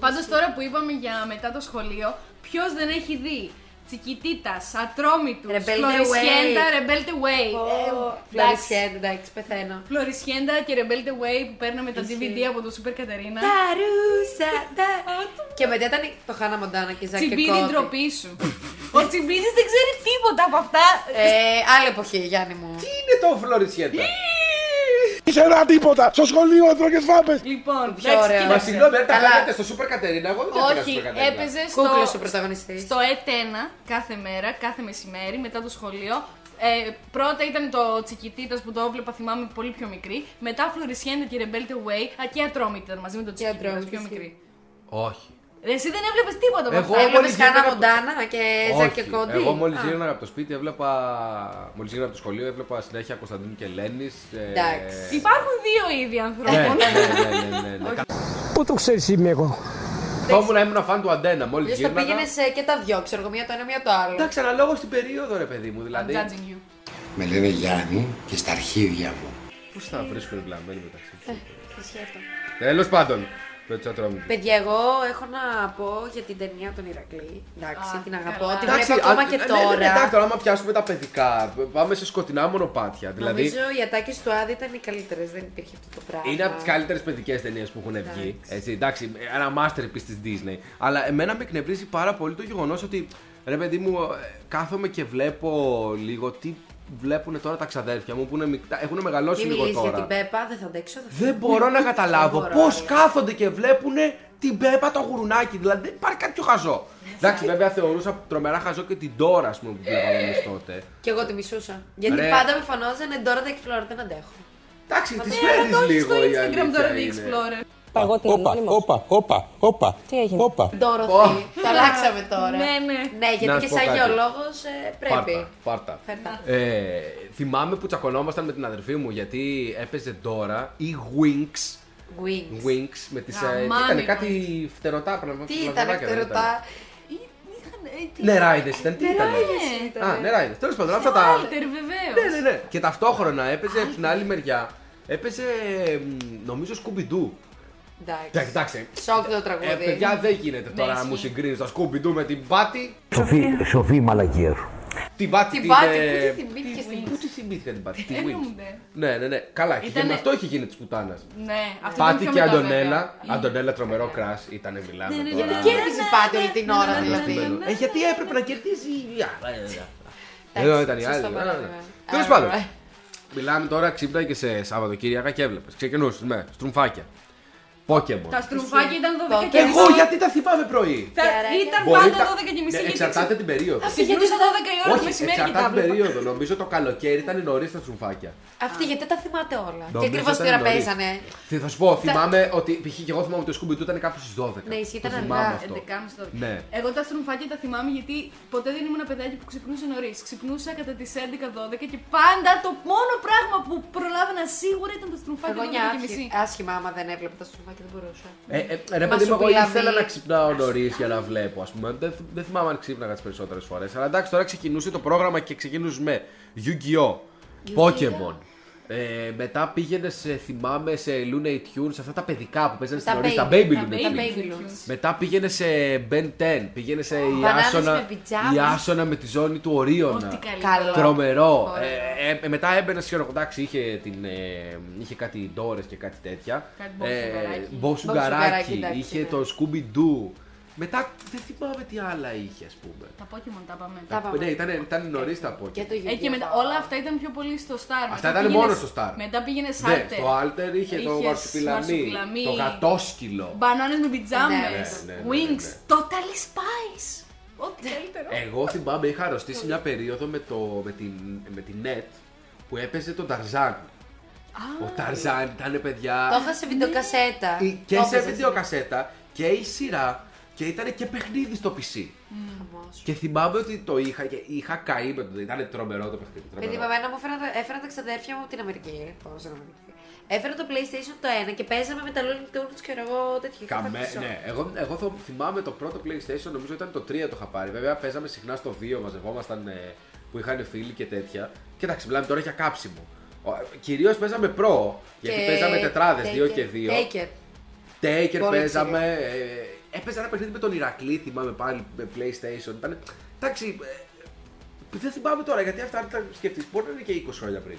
Πάντως τώρα που είπαμε για μετά το σχολείο, ποιος δεν έχει δει Τσικιτίτα, Ατρόμητου, Rebelde Φλωρισιέντα, Way. Rebelde Way. Ε, Φλωρισιέντα, εντάξει, πεθαίνω. Φλωρισιέντα και Rebelde Way που παίρναμε τα Ισχύει. DVD από το Super Κατερίνα. Τα ρούσα, τα. Και μετά ήταν το Χάνα Μοντάνα και Ζάκη Τσιμπίδι Κώτη. ντροπή σου. Ο Τσιμπίδης δεν ξέρει τίποτα από αυτά. Ε, άλλη εποχή, Γιάννη μου. Τι είναι το Φλωρισιέτα. Είσαι ένα τίποτα. Στο σχολείο έτρωγες φάπες. Λοιπόν, Πιο εντάξει, ωραίο. Μα κοίταξε. συγγνώμη, αν τα Καλά. κάνετε στο Super Κατερίνα, εγώ δεν τα έκανα στο Όχι, Super Κατερίνα. έπαιζε Κούκλος στο, ο πρωταγωνιστής. στο ΕΤ1 κάθε μέρα, κάθε μεσημέρι μετά το σχολείο. Ε, πρώτα ήταν το Τσικιτίτα που το έβλεπα, θυμάμαι πολύ πιο μικρή. Μετά Φλωρισιέντα και Rebelde Way. Α, και Ατρόμητη ήταν μαζί με το Τσικιτίτα, Ατρόμητη, πιο ισχύει. μικρή. Όχι. Ρε, Εσύ δεν έβλεπες τίποτα από Εγώ αυτά. Έβλεπες μόλις Χάνα γύρινα- Μοντάνα και Ζάκη Όχι. Κώτη. Εγώ μόλις Α. γύρινα από το σπίτι έβλεπα. Μόλις γύρινα από το σχολείο έβλεπα συνέχεια Κωνσταντίνου και Ελένης. Εντάξει. Υπάρχουν δύο είδη Ναι, ανθρώπων. ναι, ναι, ναι, ναι, ναι. Πού το ξέρεις είμαι εγώ; Καθόμουν να ήμουν φαν του Αντένα μόλις Λες το γύρναγα. πήγαινες και τα δυο, ξέρω εγώ, μία το ένα, μία το άλλο. Εντάξει, αναλόγω στην περίοδο, ρε παιδί μου. I'm Δηλαδή. judging you. Με λένε Γιάννη και στα αρχίδια μου. Πώς θα βρίσκουν βλαμμένοι μεταξύ τους; Ισχύει αυτό. Τέλος πάντων. Με του ατρόμητου. Παιδιά, εγώ έχω να πω για την ταινία των Ηρακλή. Εντάξει, Α, την αγαπώ. καλά. Την Εντάξει, βλέπω ακόμα αν- και ναι, ναι, ναι, τώρα. Εντάξει, τώρα άμα πιάσουμε τα παιδικά, πάμε σε σκοτεινά μονοπάτια. Δηλαδή, Νομίζω οι ατάκες του Άδη ήταν οι καλύτερες, δεν υπήρχε αυτό το πράγμα. είναι από τις καλύτερες παιδικές ταινίες που έχουν βγει. Έτσι, εντάξει, ένα masterpiece της Disney. Αλλά εμένα με εκνευρίζει πάρα πολύ το γεγονός ότι ρε παιδί μου, ε, κάθομαι και βλέπω λίγο τι βλέπουν τώρα τα ξαδέρφια μου που είναι μικρά, έχουν μεγαλώσει Μην λίγο μιλήσει για τώρα. την Πέπα, δεν θα αντέξω. θα Δεν μπορώ να καταλάβω μπορώ, πώς αλλά. κάθονται και βλέπουν την Πέπα το γουρουνάκι. Δηλαδή δεν υπάρχει κάτι πιο χαζό. Εντάξει, βέβαια θεωρούσα τρομερά χαζό και την Τώρα, ας πούμε, που βλέπαμε εμείς τότε. Και εγώ τη μισούσα. Γιατί Ρε. πάντα με φανόζανε τώρα τα Explorer, δεν αντέχω. Εντάξει, τη Ε, φέρνει το έχεις λίγο στο η Instagram τώρα αλήθεια The είναι. Explorer. Παγώ Όπα, όπα, όπα, όπα. Τι έγινε; Όπα. Ντόροθι. Το αλλάξαμε τώρα. Ναι, ναι. Ναι, Να γιατί σου και πω σαν κάτι. γεωλόγος πρέπει. Πάρτα, πάρτα. Φέρτα. Ε, θυμάμαι που τσακωνόμασταν με την αδερφή μου γιατί έπαιζε τώρα η Winx. Wings. Winx με τις... ε, τι Γαμάνε ήταν, οι κάτι φτερωτά πράγματα. Τι ήταν φτερωτά; Νεράιδες ήταν, τι ήταν. Α, νεράιδες. Τέλος πάντων, αυτά τα. Άλτερ, βεβαίως. Ναι, ναι, ναι. Και ταυτόχρονα έπαιζε από την άλλη μεριά. Έπαιζε μ, νομίζω Scooby-Doo. Εντάξει. Εντάξει. Σοκ το Ε, τραγούδι. παιδιά δεν γίνεται τώρα να ισχύει. μου συγκρίνεις το Scooby-Doo με την Πάτη. Σοφή, σοφή η μαλακία σου. Την Πάτη Την Πάτη, ε, πού τη θυμήθηκες τι- την Πού τη θυμήθηκα την Πάτη, τη Winx. Εννοούνται. Ναι, ναι, ναι. Καλά, και Ήτανε- με αυτό είχε γίνει της πουτάνα. Ναι, αυτό ήταν Πάτη πιο και μετά, Αντωνέλα. βέβαια. Αντωνέλα τρομερό κράσ ήταν, μιλάμε Ναι, ναι, τώρα. γιατί Κέρδιζε πάτη όλη την ώρα δηλαδή. Ε, γιατί έπρεπε να κερδίζει. Εντάξει, Εδώ ήταν η σωστό άλλη. παράδειγμα. Τέλος Alright. πάντων. Μιλάμε τώρα ξύπνα και σε Σαββατοκύριακα και έβλεπες. Ξεκινούσες με στρουμφάκια. Pokemon. Τα στρουφάκια ήταν 12 Πότε. και Εγώ μισή. γιατί τα θυμάμαι πρωί; Θα- Καράκια. Ήταν Μπορεί πάντα τα- 12 και μισή. Ναι, γιατί εξαρτάται την περίοδο. Ξεκινούσα 12 η ώρα το Όχι, μεσημέρι και εξαρτάται τα την βλέπα. περίοδο. Νομίζω το καλοκαίρι ήταν νωρίς τα στρουμφάκια. Αυτή γιατί τα θυμάται όλα. Και Νομίζω ακριβώς ήταν τι ώρα νωρίς. παίζανε. Τι θα σου πω, θυμάμαι ότι π.χ. και εγώ θυμάμαι ότι το Scooby Doo ήταν κάπου στις 12. Ναι, ισχύει, Το ήταν θυμάμαι αργά. αυτό. 11.30 τώρα. Ναι. Εγώ τα στρουμφάκια τα θυμάμαι γιατί ποτέ δεν ήμουν ένα παιδάκι που ξυπνούσε νωρίς. Ξυπνούσα κατά τις 11-12 και πάντα το μόνο πράγμα που προλάβαινα σίγουρα ήταν τα στρουμφάκια Εγώ 12 και νιώθει μισή. άσχημα άμα δεν έβλεπα τα στροφάκια δεν μπορούσα. Ε, ε, ρε Μα παιδί σου μου, εγώ πουλαβεί. ήθελα να ξυπνάω νωρί για να βλέπω, ας πούμε. Δεν, δεν θυμάμαι αν ξύπναγα τις περισσότερες φορές. Αλλά εντάξει, τώρα ξεκινούσε το πρόγραμμα και ξεκινούσε με Yu-Gi-Oh! Pokemon. Ε, μετά πήγαινε, σε, θυμάμαι, σε Looney Tunes, αυτά τα παιδικά που παίζανε στην Τα νωρίς, τα baby. Baby Τα Looney Τα baby. Tunes. baby loons. Μετά πήγαινε σε Ben 10, πήγαινε σε η μπανάνες Άσονα, με πιτζάμες. η Άσονα με τη ζώνη του Ορίωνα. Ό,τι καλύτερο. Καλό. Τρομερό. Ωραίο. Ε, ε, μετά έμπαινε ξέρω εγώ, εντάξει, είχε, την, ε, είχε κάτι ντόρες και κάτι τέτοια. Κάτι μποσουγαράκι. μποσουγαράκι, Μποσουγαράκι, εντάξει, είχε ναι. το Scooby Doo. Μετά δεν θυμάμαι τι άλλα είχε, ας πούμε. Τα Pokemon τα πάμε. Τα πάμε. Ναι, ήταν, ήταν νωρίς τα Pokemon. Και το Ε, και μετά, όλα αυτά ήταν πιο πολύ στο Star. Αυτά Μετά ήταν πήγαινε- μόνο στο Star. Μετά πήγαινες Ναι, Σάλτερ. στο Alter είχε το Είχες μαρσουπιλαμί, μαρσουπιλαμί, το γατόσκυλο. Μπανάνε με πιτζάμε. Ναι, ναι, ναι, ναι, Wings. ναι. Totally Spice. Ό,τι καλύτερο. Εγώ θυμάμαι, είχα αρρωστήσει μια περίοδο με, το, με, την, με την net που έπαιζε τον Ταρζάν. Ο Ταρζάν ήταν παιδιά. Το είχα σε βιντεοκασέτα. η- και Το σε έπαιζες. βιντεοκασέτα και η σειρά και ήταν και παιχνίδι στο PC. Χαμός. Και θυμάμαι ότι το είχα και είχα καεί με το. Ήταν τρομερό το παιχνίδι. Παιδί, τρομερό. εμένα μου έφεραν, τα- έφεραν τα ξαδέρφια μου από την Αμερική. Πάω στην Αμερική. Έφερα το PlayStation το 1 και παίζαμε με τα Looney Tunes και εγώ τέτοια. είχα Καμέ, χαρτισό. ναι, εγώ, εγώ θα θυμάμαι το πρώτο PlayStation, νομίζω ήταν το 3 το είχα πάρει. Βέβαια παίζαμε συχνά στο 2, μαζευόμασταν ε, που είχαν φίλοι και τέτοια. Και εντάξει, μιλάμε τώρα για κάψιμο. Κυρίως παίζαμε Pro, γιατί Και παίζαμε τετράδες, 2 Taker- και 2. Taker. Taker Πολύ παίζαμε. Ε, έπαιζα ένα παιχνίδι με τον Ηρακλή, θυμάμαι πάλι με PlayStation. Ήταν, εντάξει, ε, δεν θυμάμαι τώρα γιατί αυτά αν τα σκεφτείς. Μπορεί να είναι και 20 χρόνια πριν.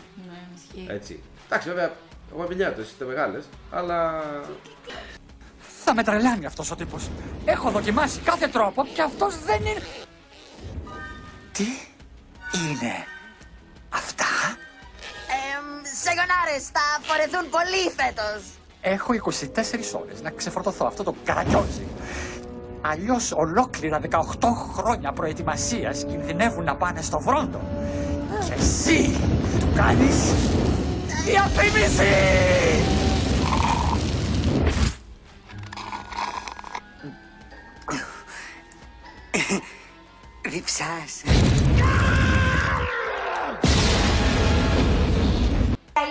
Ισχύει. Έτσι. Εντάξει, βέβαια, εγώ είμαι νιάτος, είστε μεγάλες, αλλά. Θα με τρελάνει αυτός ο τύπος. Έχω δοκιμάσει κάθε τρόπο και αυτός δεν είναι... Τι είναι αυτά; Σεγονάρες θα φορεθούν πολύ φέτος. Έχω 24 ώρες να ξεφορτωθώ αυτό το καραγκιόζι. Αλλιώς ολόκληρα 18 χρόνια προετοιμασίας κινδυνεύουν να πάνε στο βρόντο. Και εσύ του κάνεις διαφήμιση! Διψάς.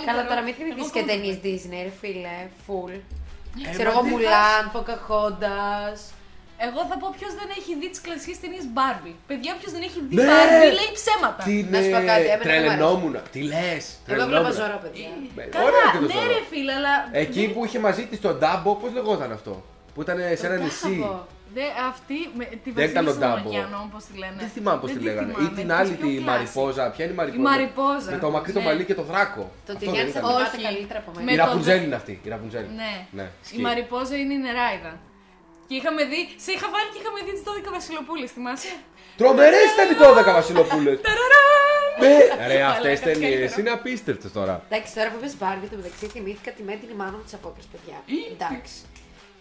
Καλά, τώρα μην θυμηθείς και ταινίες Disney, ρε φίλε. Full. Ε, Ξέρω μα εγώ, τι Μουλάν, Pocahontas. Εγώ θα πω ποιος δεν έχει δει τις κλασικές ταινίες Barbie. Παιδιά, ποιος δεν έχει δει Ναι! Barbie λέει ψέματα. Τι Να σου πω κάτι, εμένα δεν μ' τρελαινόμουν. Τι λες, Εγώ βλέπα ζωρό, παιδιά. Καλά, και το ναι, Zorro. ρε φίλε, αλλά. Εκεί που είχε μαζί της τον Ντάμπο, πώς λεγόταν αυτό; Που ήταν σε ένα νησί. Δε, αυτή με τη Δεν ήταν ο Βασίλισσα των Ντάμπο. Ωκεανών, πώ τη λένε. Δεν θυμάμαι πώς Δεν τη λέγανε. Ή θυμάμαι, την τις άλλη, πιο τη classic. Μαριπόζα. Ποια είναι η Μαριπόζα; Μαριπόζα, Με το μακρύ το ναι. μαλλί και το δράκο. Το Αυτό Τηλιάννη δεν θα ήταν. το Όχι. πάτε καλύτερα από Με μένα. Η το Ραπουνζέλ είναι αυτή. Η Ραπουνζέλ. Ναι. ναι Η ισχύει. Μαριπόζα είναι η νεράιδα. Και είχαμε δει, σε είχα βάλει και είχαμε δει τις 12 Βασιλοπούλες, θυμάσαι; Τρομερές ήταν οι 12 Βασιλοπούλες. Ταραρά! Ναι, ρε, αυτές Καλά, κάτι ταινίες καλύτερο. είναι απίστευτες τώρα. Εντάξει, τώρα που είπες Barbie, το μεταξύ θυμήθηκα τη Μέτρη μάνα μου τη απόκριση, παιδιά. Εντάξει.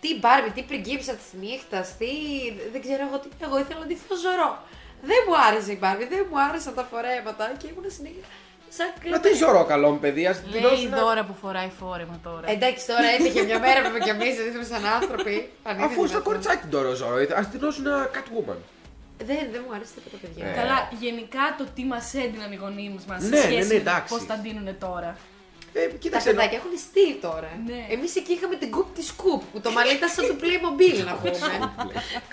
Τι Barbie, τι πριγκίψα της νύχτας, τι. Δεν ξέρω εγώ τι. Εγώ ήθελα να τη δω ζωρό. Δεν μου άρεσε η Barbie, δεν μου άρεσαν τα φορέματα και ήμουν συνέχεια. Σαν Μα κλαμπέ. τι ζωρό καλό μου παιδί, ας την Λέει η δώσουν. δώρα που φοράει φόρεμα τώρα. Εντάξει, τώρα έτυχε μια μέρα που και εμείς ζήσουμε σαν άνθρωποι. Αν είναι Αφού στο δυνατόν. κοριτσάκι τώρα ζωρό, ας την δώσουν ένα Catwoman. Δεν, δεν μου άρεσε τίποτα, παιδιά. Ε. Καλά, γενικά το τι μας έδιναν οι γονείς μας σε Ναι, ναι, σχέση ναι, με εντάξει. πώς τα δίνουν τώρα. Ε, Τα κοίταξε. παιδάκια έχουν στυλ τώρα. Ναι. Εμείς εκεί είχαμε την κουπ της κουπ που το μαλλί ήταν σαν του Playmobil να πούμε.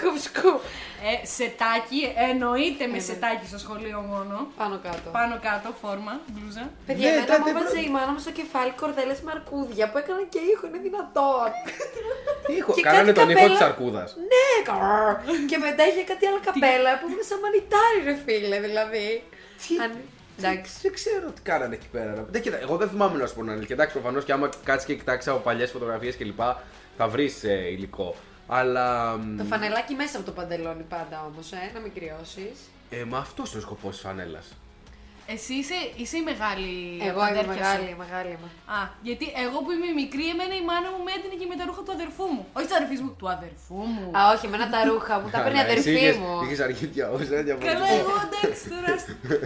κουπ σκουπ. Ε, σετάκι, εννοείται με Ε, ναι. σετάκι στο σχολείο μόνο. Πάνω κάτω. Πάνω κάτω, φόρμα, μπλούζα. Παιδιά, Ναι, εμένα τα- μου δεν έβαζε προ- η μάνα μου στο κεφάλι κορδέλες με αρκούδια που έκαναν και ήχο, είναι δυνατόν. Ήχο, Και κάνανε κάτι τον ήχο καπέλα. τη αρκούδα. ναι, καρ. και μετά είχε κάτι άλλο καπέλα που ήμουν σαν μανιτάρι, ρε φίλε, δηλαδή. Αν- Εντάξει. Δεν ξέρω τι κάνανε εκεί πέρα. Δεν, κοίτα, εγώ δεν θυμάμαι να σου πω την αλήθεια. Εντάξει, προφανώς και άμα κάτσεις και κοιτάξεις από παλιές φωτογραφίες κλπ. θα βρεις υλικό. Αλλά. μ, Το φανελάκι μέσα από το παντελόνι πάντα όμως, ε, να μην κρυώσεις. Ε, μα αυτό είναι ο σκοπός της φανέλας. Εσύ είσαι, είσαι η μεγάλη. Εγώ είμαι αδέρφια σου; μεγάλη, μεγάλη είμαι. Α, γιατί εγώ που είμαι μικρή, εμένα η μάνα μου με έντυνε και με τα ρούχα του αδερφού μου. Όχι τη αδερφής μου, του αδερφού μου. Α, όχι, εμένα τα ρούχα μου, τα παίρνει η αδερφή μου. Είχες αργίτια ω ένα Καλά, εγώ εντάξει τώρα.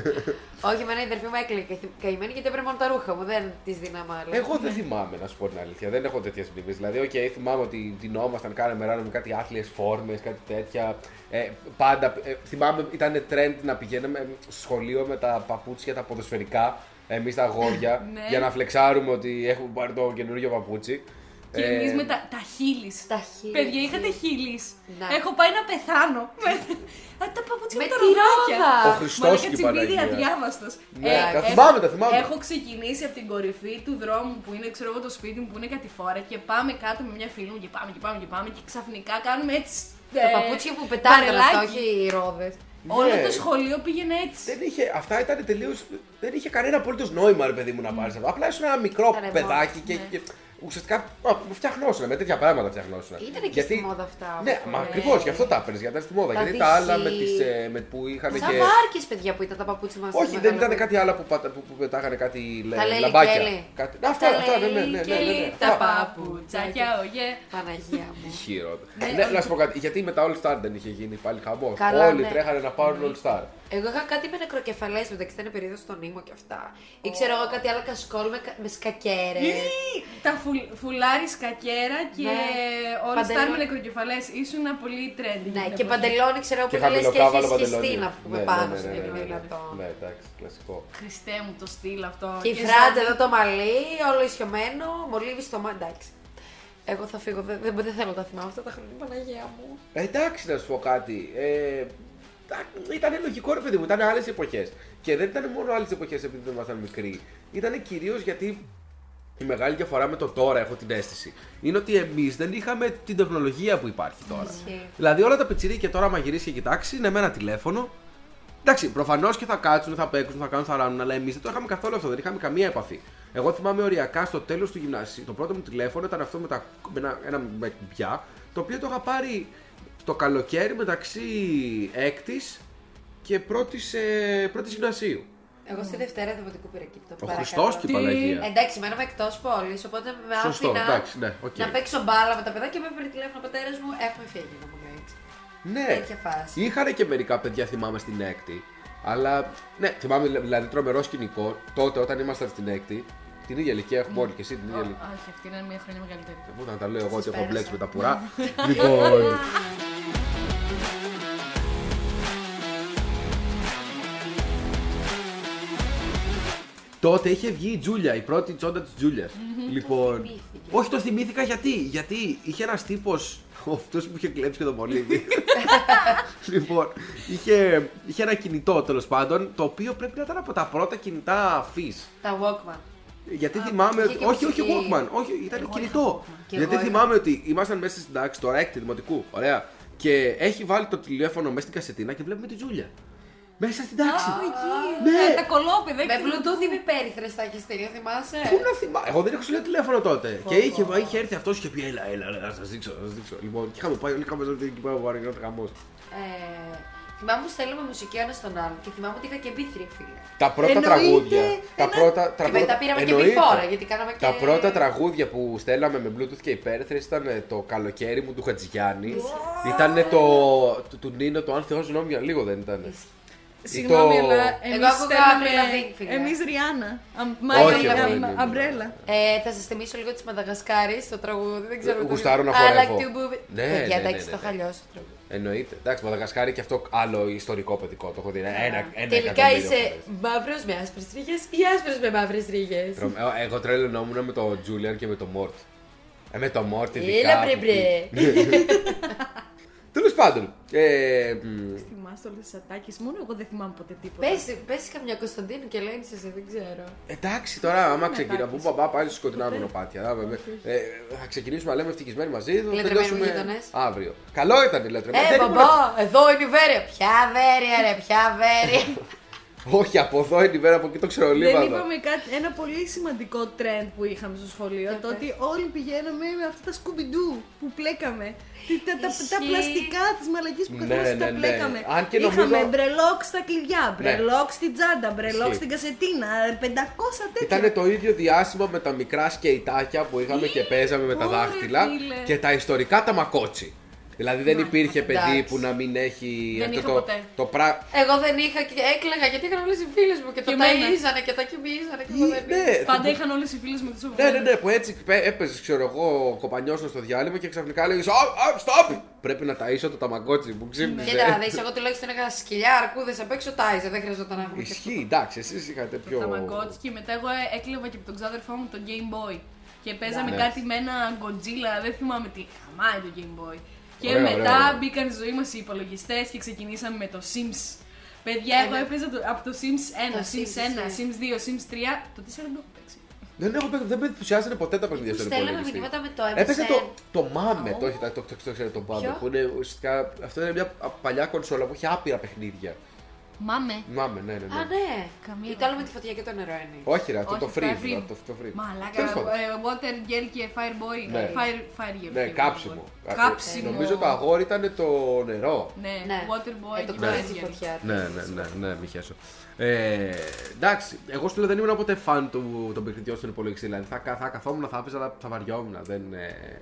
Όχι, εμένα η αδερφή μου έκλαιγε κα- καημένη γιατί έπαιρνε μόνο τα ρούχα μου, δεν της δίναμε άλλα. Εγώ δεν θυμάμαι να σου πω την αλήθεια. Δεν έχω τέτοιες μνήμες. Δηλαδή, οκ, θυμάμαι ότι ντυνόμασταν, κάναμε ράνο με κάτι άθλιες φόρμες, κάτι τέτοια. Ε, πάντα. Ε, θυμάμαι ήταν trend να πηγαίνουμε στο σχολείο με τα παπούτσια τα ποδοσφαιρικά. Εμείς τα αγόρια. Ναι. για να φλεξάρουμε ότι έχουμε πάρει το καινούργιο παπούτσι. Και Ε, εμεί με τα, τα χείλης. Τα χείλη. Παιδιά, είχατε χείλης. Να. Έχω πάει να πεθάνω. με Α, τα παπούτσια Με με, τα τη ροδάκια. ρόδα. Ο Χριστός Μαλάκα, και η τσιμπίδι Παναγία. αδιάβαστος. Ναι, Ε, τα έχω- θυμάμαι, τα θυμάμαι. Έχω ξεκινήσει από την κορυφή του δρόμου που είναι, ξέρω εγώ, το σπίτι μου που είναι κατηφόρα και πάμε κάτω με μια φίλη μου και πάμε και πάμε και πάμε και ξαφνικά κάνουμε έτσι. Τα ε, παπούτσια που πετάνε αυτά, βαρελάκι. όχι οι ρόδες. Όλο Ναι. το σχολείο πήγαινε έτσι. Δεν είχε, αυτά ήταν τελείως. Δεν είχε κανένα απολύτως νόημα, ρε παιδί μου, να πάρεις αυτό. Απλά ήσουν ένα μικρό Ήταν παιδάκι και, ναι. και ουσιαστικά α, φτιαχνώσουν με τέτοια πράγματα φτιαχνώσουν. Ήταν και στη μόδα αυτά. Ναι, όπως μα λες. ακριβώς γι' αυτό τα έπαιρνες, γιατί ήταν στη μόδα. Τα γιατί τα άλλα με DC. τις, ε, με, που είχαν Σαν και. βάρκες, παιδιά, που ήταν τα παπούτσια μας. Όχι, δεν ήταν κάτι άλλο που, πατα- που, που πετάγανε κάτι λε- Τα λέει λαμπάκια. Κέλλη. Κάτι... Ναι, αυτά, Τα αυτά, ναι, ναι, λέει ναι, ναι, Κέλλη, ναι, ναι. Τα Αυτά. παπουτσάκια, ογε. Παναγία μου. Χειρότερα. Ναι, να σου πω κάτι, γιατί με τα All Star δεν είχε γίνει πάλι χαμό. Καλά, Όλοι ναι. τρέχανε να πάρουν All Star. Εγώ είχα κάτι με νεκροκεφαλές μεταξύ ήταν περίοδο στον ήμο και αυτά. Ή ξέρω εγώ κάτι άλλο κασκόλ με, κα- με σκακέρες. Τα φουλ, φουλάρι σκακέρα και Ναι. όλα Παντελόνι. στάρ με νεκροκεφαλές ήσουν πολύ trendy. Ναι, την και εποχή. παντελόνι ξέρω Και που λες και χαμηλοκάβαλο έχεις σχιστεί παντελόνι. να πούμε Ναι, πάνω ναι, σου ναι, για ναι, να ναι, είναι ναι. δυνατό. Ναι, εντάξει, κλασικό. Χριστέ μου το στυλ αυτό. Και η φράτζα εδώ το μαλλί, όλο ισιωμένο, μολύβι στο μάτι. Εντάξει. Εγώ θα φύγω, δεν, δεν, δεν θέλω να τα θυμάμαι αυτά τα χρόνια, Παναγία μου. Ε, εντάξει, να σου πω κάτι. Ε, ήταν λογικό ρε παιδί μου, ήταν άλλες εποχές. Και δεν ήταν μόνο άλλες εποχές επειδή δεν ήμασταν μικροί. Ήταν κυρίως γιατί η μεγάλη διαφορά με το τώρα, έχω την αίσθηση, είναι ότι εμείς δεν είχαμε την τεχνολογία που υπάρχει τώρα. Ισχύει. Δηλαδή όλα τα πετσυρίκια τώρα, άμα γυρίσει και κοιτάξει, είναι με ένα τηλέφωνο. Εντάξει, προφανώς και θα κάτσουν, θα παίξουν, θα κάνουν, θα ράνουν, αλλά εμείς δεν το είχαμε καθόλου αυτό, δεν είχαμε καμία επαφή. Εγώ θυμάμαι οριακά στο τέλος του γυμνασίου, το πρώτο μου τηλέφωνο ήταν αυτό με, τα, με ένα, ένα με κουμπιά, το οποίο το είχα πάρει το καλοκαίρι μεταξύ έκτης και πρώτης ε, πρώτης γυμνασίου. Εγώ στη Δευτέρα Δημοτικού πήρα εκεί το Ο παρακαλώ. Χριστός και η Παναγία. Εντάξει, μέναμε εκτός πόλης, οπότε με Σωστό, άφηνα εντάξει, ναι, οκ. να παίξω μπάλα με τα παιδάκια και με έπαιρνε τηλέφωνο ο πατέρας μου. Έχουμε φύγει να πούμε έτσι. Ναι, Τέτοια φάση. είχαν και μερικά παιδιά, θυμάμαι στην έκτη. Αλλά ναι, θυμάμαι δηλαδή τρομερό σκηνικό τότε όταν ήμασταν στην έκτη. Την ίδια ηλικία έχουμε όλοι και εσύ την ίδια ηλικία. Όχι, αυτή είναι μία χρονιά μεγαλύτερη. Πού να τα λέω εγώ ότι έχω πέρασα. μπλέξει με τα πουρά. λοιπόν. Τότε είχε βγει η Τζούλια, η πρώτη τσόντα της Τζούλιας. Λοιπόν. Όχι, το θυμήθηκα γιατί. Γιατί είχε ένας τύπος, αυτός που είχε κλέψει και το μολύβι. λοιπόν, είχε, είχε ένα κινητό τέλος πάντων, το οποίο πρέπει να ήταν από τα πρώτα κινητά φύση. Τα Walkman. Γιατί θυμάμαι είχε ότι. και Όχι, όχι μουσική. Walkman, όχι, ήταν κινητό. Και Γιατί εγώ είχα. θυμάμαι ότι ήμασταν μέσα στην τάξη, τώρα έκτη δημοτικού, ωραία. Και έχει βάλει το τηλέφωνο μέσα στην κασετίνα και βλέπουμε τη Τζούλια. Μέσα στην τάξη. Ναι. Ε, τα κολόπεδα. Με Bluetooth ή με πέριθρε τα έχεις στείλει, θυμάσαι; Πού να θυμάμαι. Εγώ δεν έχω σου τηλέφωνο τότε. Και είχε, είχε έρθει αυτός και πει: Έλα, έλα, έλα, να σας δείξω, να σας δείξω. Λοιπόν, και είχαμε πάει όλοι είχαμε ζήσει εκεί πέρα που γινόταν χαμό. Ε, θυμάμαι που στέλνουμε μουσική ένα στον άλλον και θυμάμαι ότι είχα και μπίθρι, φίλε. Τα πρώτα Εννοείται τραγούδια. Τα πρώτα, Και τραγούδια- μετά πήραμε και εννοείται. μπιφόρα γιατί κάναμε και. Τα πρώτα τραγούδια που στέλναμε με Bluetooth και υπέρθρες ήταν ε, το καλοκαίρι μου του Χατζηγιάννη. Ήταν το, του, του Νίνο το Αν Θεός νόμια λίγο δεν ήταν. Συγγνώμη, το- αλλά Εγώ εμείς άκουγα στέλναμε... Avril Lavigne, φίλε. Εμείς Ριάννα. Όχι, Avril εγώ Lavigne. δεν είμαι. Αμπρέλα. Ε, θα σας θυμίσω λίγο της Μαδαγασκάρης στο τραγούδι. Δεν ξέρω. το- Γουστάρω να I like χορεύω. to move it. Ναι, Παιδιά, ναι, ναι, εντάξει, ναι, το ναι. είχα λιώσει το τραγούδι. Εννοείται. Εντάξει, Μαδαγασκάρη και αυτό άλλο ιστορικό παιδικό. Το έχω δει. Ένα, ένα Τελικά εκατομμύριο είσαι φορές. μαύρος με άσπρες τρίχε ή άσπρος με μαύρες τρίχε. Τρο- ε, Εγώ τρελαινόμουν με το Τζούλιαν και με το Μόρτ. Ε, με το Μόρτ ειδικά. Έλα μπρε μπρε. Τέλος πάντων. Ε, μ, Θυμάσαι όλες τις ατάκες, μόνο εγώ δεν θυμάμαι ποτέ τίποτα. Πες, πες καμιά Κωνσταντίνου και Ελένη εσύ, δεν ξέρω. Εντάξει τώρα, άμα ξεκινήσουμε. Πού παπά πάλι στο σκοτεινά μονοπάτια. δάμε, με- ε, θα ξεκινήσουμε να λέμε ευτυχισμένοι μαζί. Θα Λατρεμένοι τελειώσουμε γείτονες. αύριο. Καλό ήταν η λατρεμένη. Ε, Δεν ήμουν- μπαμπά, εδώ είναι η Βέρεια. Ποια Βέρεια, ρε, ποια Βέρεια. Όχι, από εδώ είναι η μέρα, από εκεί το Δεν ξερολίβαδο. είπαμε κάτι, ένα πολύ σημαντικό trend που είχαμε στο σχολείο. Το ότι όλοι πηγαίναμε με αυτά τα σκουμπιντού που πλέκαμε. Τι- Τα, τα, τα Ισχύει. πλαστικά της μαλακής που Ναι, καθόμαστε ναι, τα ναι. πλέκαμε. Αν και Είχαμε νομίζω- μπρελόκ στα κλειδιά, μπρελόκ στην τσάντα, μπρελόκ Ισχύει. στην κασετίνα, 500 τέτοια. Ήταν το ίδιο διάσημο με τα μικρά σκεϊτάκια που είχαμε και παίζαμε με τα Ωρε, δάχτυλα φίλε. και τα ιστορικά τα μακότσι. Δηλαδή δεν υπήρχε παιδί εντάξει. που να μην έχει Δεν αυτό είχα το, ποτέ. το πρά... Εγώ δεν είχα και έκλαιγα γιατί είχαν όλες οι φίλες μου και το Και εμένα. ταΐζανε και τα κοιμίζανε και εγώ δεν Ναι, είχα. Πάντα είχαν όλες οι φίλες με τους ναι, ναι, ναι, που έτσι έπαιζες, ξέρω εγώ, κοπανιώσουν στο διάλειμμα και ξαφνικά λέει Stop, stop! Πρέπει να ταΐσω το ταμαγκότσι που ξύπνησε. Κοίτα, δεις, εγώ τουλάχιστον είχα σκυλιά, αρκούδες απ' έξω τάιζε, δεν χρειαζόταν να έχουμε και αυτό. Ισχύει, εντάξει, εσείς είχατε πιο. Τα Tamagotchi και μετά εγώ έκλεβα και από τον ξάδερφό μου το Game Boy. Και παίζαμε Ναι. κάτι με ένα Godzilla, δεν θυμάμαι τι. Χαμάει το Game Boy. Και Ωραία, ωραία, μετά ωραία. μπήκαν στη ζωή μας οι υπολογιστές και ξεκινήσαμε με το Sims. Παιδιά, εγώ ναι. έπαιζα το- από το Sims 1, Το Sims Sims, 1, ναι. Sims 2, Sims 3. Το 4 δεν το έχω παίξει. Δεν, έχω, παίξει- δεν με ενθουσιάζανε ποτέ τα παιχνίδια Που στον στέλναμε υπολογιστή. μηνύματα με το Έπαιζε MSN. το, το MAME, το, έχετε- το, το, το, ξέρετε το MAME, Ποιο; που είναι ουσιαστικά, αυτό είναι μια παλιά κονσόλα που έχει άπειρα παιχνίδια. Μάμε. Μάμε, ναι, ναι. Α, ναι. ναι. Καμία Ή το άλλο με τη φωτιά και το νερό είναι. Όχι, ρε, αυτό Όχι, το αυτά freeze. freeze. Αυτό το freeze. Μαλάκα, Τέλος πάντων. ε, water girl και fire boy. Ναι. Fire, fire girl. Ναι, και κάψιμο. fire boy. Κάψιμο. Νομίζω το αγόρι ήταν το νερό. Ναι, Ναι. water boy Ε, το και κορίτσι fire girl. φωτιάς. Ναι, ναι, ναι, ναι, μη χέσω. Ε, εντάξει, εγώ σου λέω δεν ήμουν ποτέ φαν του, των παιχνιδιών στον υπολογιστή. Δηλαδή θα, κα- θα καθόμουν, θα έπαιζα, αλλά θα βαριόμουν. Δεν, ε,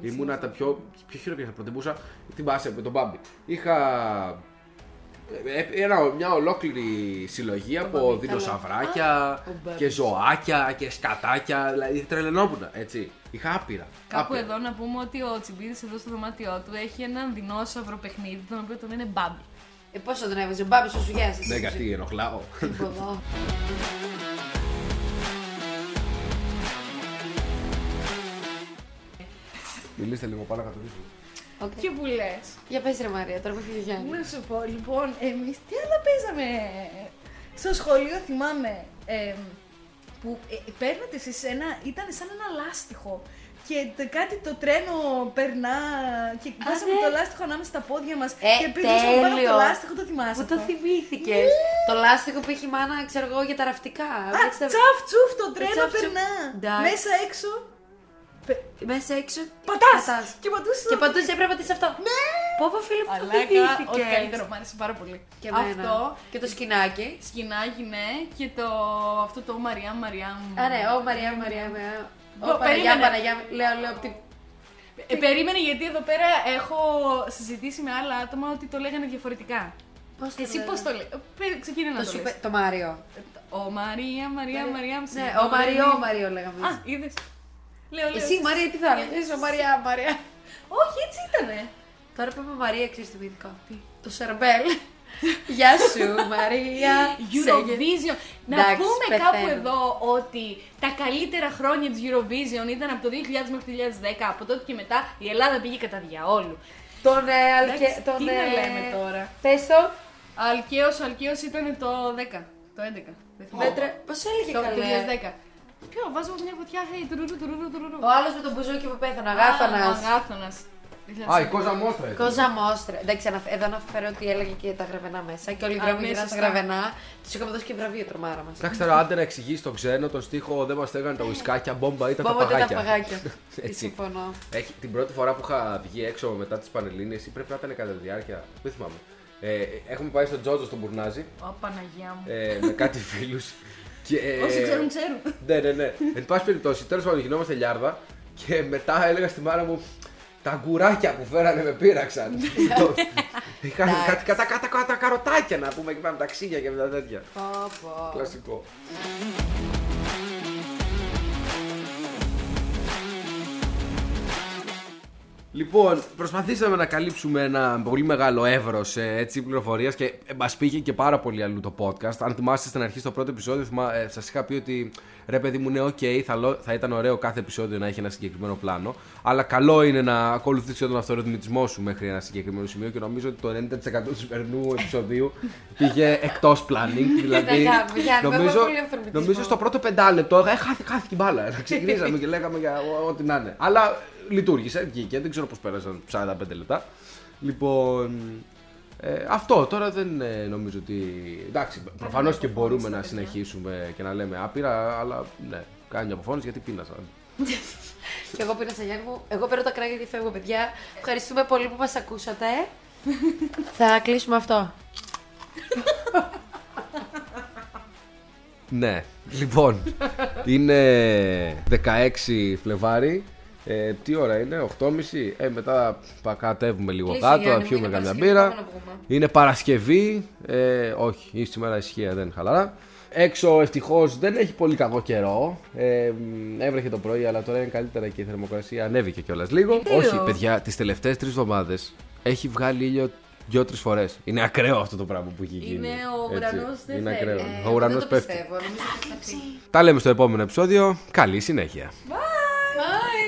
ήμουνα τα πιο, πιο χειροπιαστά. Προτιμούσα την μπάσα με τον Μπάμπι. Είχα ε, ένα, μια ολόκληρη συλλογή από Μπάμπι, δεινοσαυράκια ο Μπάμπης. και ζωάκια και σκατάκια. Δηλαδή τρελαινόμουν, έτσι. Είχα άπειρα. Κάπου άπειρα. εδώ να πούμε ότι ο Τσιμπίδης εδώ στο δωμάτιό του έχει έναν δεινόσαυρο παιχνίδι, τον οποίο τον είναι Μπάμπι. Ε, πόσο τον έβαζε, ο Μπάμπης σου σουγιάζει. Ναι, γιατί ενοχλάω. Εδώ. Μιλήστε λίγο πάνω κάτω. Οκ. Και που λες. Για πες ρε Μαρία, τώρα με φύγει ο Γιάννης. Να σου πω, λοιπόν, εμείς τι άλλα παίζαμε; Στο σχολείο θυμάμαι ε, που ε, παίρνετε εσείς ένα, ήταν σαν ένα λάστιχο και το- κάτι το τρένο περνά και βάζαμε ναι. το λάστιχο ανάμεσα στα πόδια μας Ε, και πήγαμε πάνω από τέλειο. το λάστιχο, το θυμάσαι Πού το αυτό; θυμήθηκε. Το λάστιχο που έχει η μάνα, ξέρω εγώ, για τα ραφτικά. Α, Έτσι τα- τσαφ τσουφ, το τρένο τσαφ, τσουφ. περνά. Εντάξει. Μέσα έξω. Μέσα έξω. Πατάς. Και πατούσες Και το- πατούσες, έπρεπε να πατήσει αυτό. Ναι! Πω πω φίλε, που το Αλάκα, ό,τι θυμήθηκες. καλύτερο, μου άρεσε πάρα πολύ. Και εμένα. Αυτό, Και το σκηνάκι. σκηνάκι, ναι, και το, αυτό το Μαριά, Μαριά. Α, ναι, ο Μαριά, Μαριά, Μαριά. Ω, Ο Παναγιά, περίμενε. Παναγιά. Λέω, λέω από την. Ε, περίμενε γιατί εδώ πέρα έχω συζητήσει με άλλα άτομα ότι το λέγανε διαφορετικά. Πώς το Εσύ λέγανε; πώ το λέει. Ξεκινά να Το το, σου λες. είπε- Το Μάριο. Ο Μαρία, Μαρία, Μαρία. Ναι, ο Μαριό, ο Μαριό λέγαμε. Α, είδες. Λέω, λέω. Εσύ Μαρία, τι θα έλεγες, ο Μαριά, Μαριά. Όχι, έτσι ήτανε. Τώρα που είπα Μαρία, ξέρεις το μυθικό. Το Σερμπέλ. Γεια σου, Μαρία. Eurovision. Να Εντάξει, πούμε πεθαίνω. κάπου εδώ ότι τα καλύτερα χρόνια της Eurovision ήταν από το 2000 μέχρι το 2010. Από τότε και μετά η Ελλάδα πήγε κατά διαόλου. Τον ε, Αλκε... Εντάξει, τον, τι να ε, λέμε τώρα. Πες το. Αλκαίος, Αλκαίος ήταν το 10. Το 11. Δεν θυμάμαι. Μέτρα... Πώς έλεγε Το καλέ. 2010. Ποιο, βάζω μια φωτιά, hey, τουρουρου, τουρουρου, τουρουρου. Ο άλλος με τον μπουζούκι που πέθανε, ο Αγάθωνας. Α, Ο Αγάθωνας. Α, η Κόζα Μόστρα. ήταν. Κόζα Μόστρα. Εντάξει, αναφ- εδώ αναφέρω ότι έλεγε και τα γραβενά μέσα. Και όλοι οι Α, δρόμοι ναι, γυρνάνε στα σωστά. γραβενά. Τους είχαμε δώσει και βραβείο τρομάρα μας. Εντάξει τώρα, άντε να εξηγήσει τον ξένο τον στίχο Δεν μας στέγανε τα ουισκάκια, μπόμπα ήταν τα Μπόμπα ήταν τα παγάκια. παγάκια. Έτσι. Συμφωνώ. Έχει, την πρώτη φορά που είχα βγει έξω μετά τις Πανελλήνιες ή πρέπει να ήταν κατά τη διάρκεια. Δεν θυμάμαι. Ε, έχουμε πάει στον Τζότζο στον Μπουρνάζι Ω, Παναγιά μου. ε, με κάτι φίλους. Όσοι ξέρουν, ξέρουν. Ναι, ναι, ναι. Εν πάση περιπτώσει, τέλος πάντων γινόμαστε λιάρδα και μετά έλεγα στη μάνα μου τα γκουράκια που φέρανε με πείραξαν. Το- Είχαν Εντάξει. κάτι κατά, κατά, κατά καροτάκια να πούμε και πάμε τα ξύλια και με τα τέτοια. Πω, πω. Κλασικό. Λοιπόν, προσπαθήσαμε να καλύψουμε ένα πολύ μεγάλο εύρος πληροφορίας και μας πήγε και πάρα πολύ αλλού το podcast. Αν θυμάστε στην αρχή στο πρώτο επεισόδιο, ε, σας είχα πει ότι ρε παιδί μου, ναι, οκ, θα, λο- θα ήταν ωραίο κάθε επεισόδιο να έχει ένα συγκεκριμένο πλάνο. Αλλά καλό είναι να ακολουθήσει τον αυτορυθμισμό σου μέχρι ένα συγκεκριμένο σημείο και νομίζω ότι το 90% του σημερινού επεισοδίου πήγε εκτός planning. δηλαδή, κάνουμε, Γιάννη, με νομίζω, πολύ αυτορυθμισμό. νομίζω στο πρώτο πεντάλεπτο ε, χάθηκε, χάθηκε η μπάλα. Ξεκινήσαμε και λέγαμε για ό- ό,τι να είναι. Αλλά λειτουργήσε, βγήκε. Δεν ξέρω πώς πέρασαν 45 λεπτά. Λοιπόν. Ε, αυτό τώρα δεν ε, νομίζω ότι. Εντάξει, προφανώς και μπορούμε να συνεχίσουμε και να λέμε άπειρα, αλλά ναι, κάνει μια αποφώνηση γιατί πίνασα. Και εγώ πήρα Γιάννη μου. Εγώ παίρνω τα κράγια γιατί φεύγω, παιδιά. Ευχαριστούμε πολύ που μας ακούσατε. Θα κλείσουμε αυτό. Ναι, λοιπόν, είναι 16 Φλεβάρι. Ε, τι ώρα είναι, 8.30. Ε, μετά πα- κατέβουμε λίγο Κλείσει, κάτω, Γιάννη θα μου, πιούμε είναι καμιά Παρασκευή, μπύρα. πάμε να βγούμε. Είναι Παρασκευή. Ε, όχι, η σήμερα ισχύει, δεν είναι χαλαρά. Έξω ευτυχώς δεν έχει πολύ κακό καιρό. Ε, μ, έβρεχε το πρωί, αλλά τώρα είναι καλύτερα και η θερμοκρασία ανέβηκε κιόλας λίγο. Τέλειο. Όχι, παιδιά, τις τελευταίες τρεις εβδομάδες έχει βγάλει ήλιο δύο-τρει φορές. Είναι ακραίο αυτό το πράγμα που έχει γίνει. Είναι ο Έτσι. ουρανός δεν Είναι θέλει. ακραίο. Ε, ο ουρανός δεν το πέφτει. πιστεύω. Νομίζω ότι θα πει. Τα λέμε στο επόμενο επεισόδιο. Καλή συνέχεια. Bye.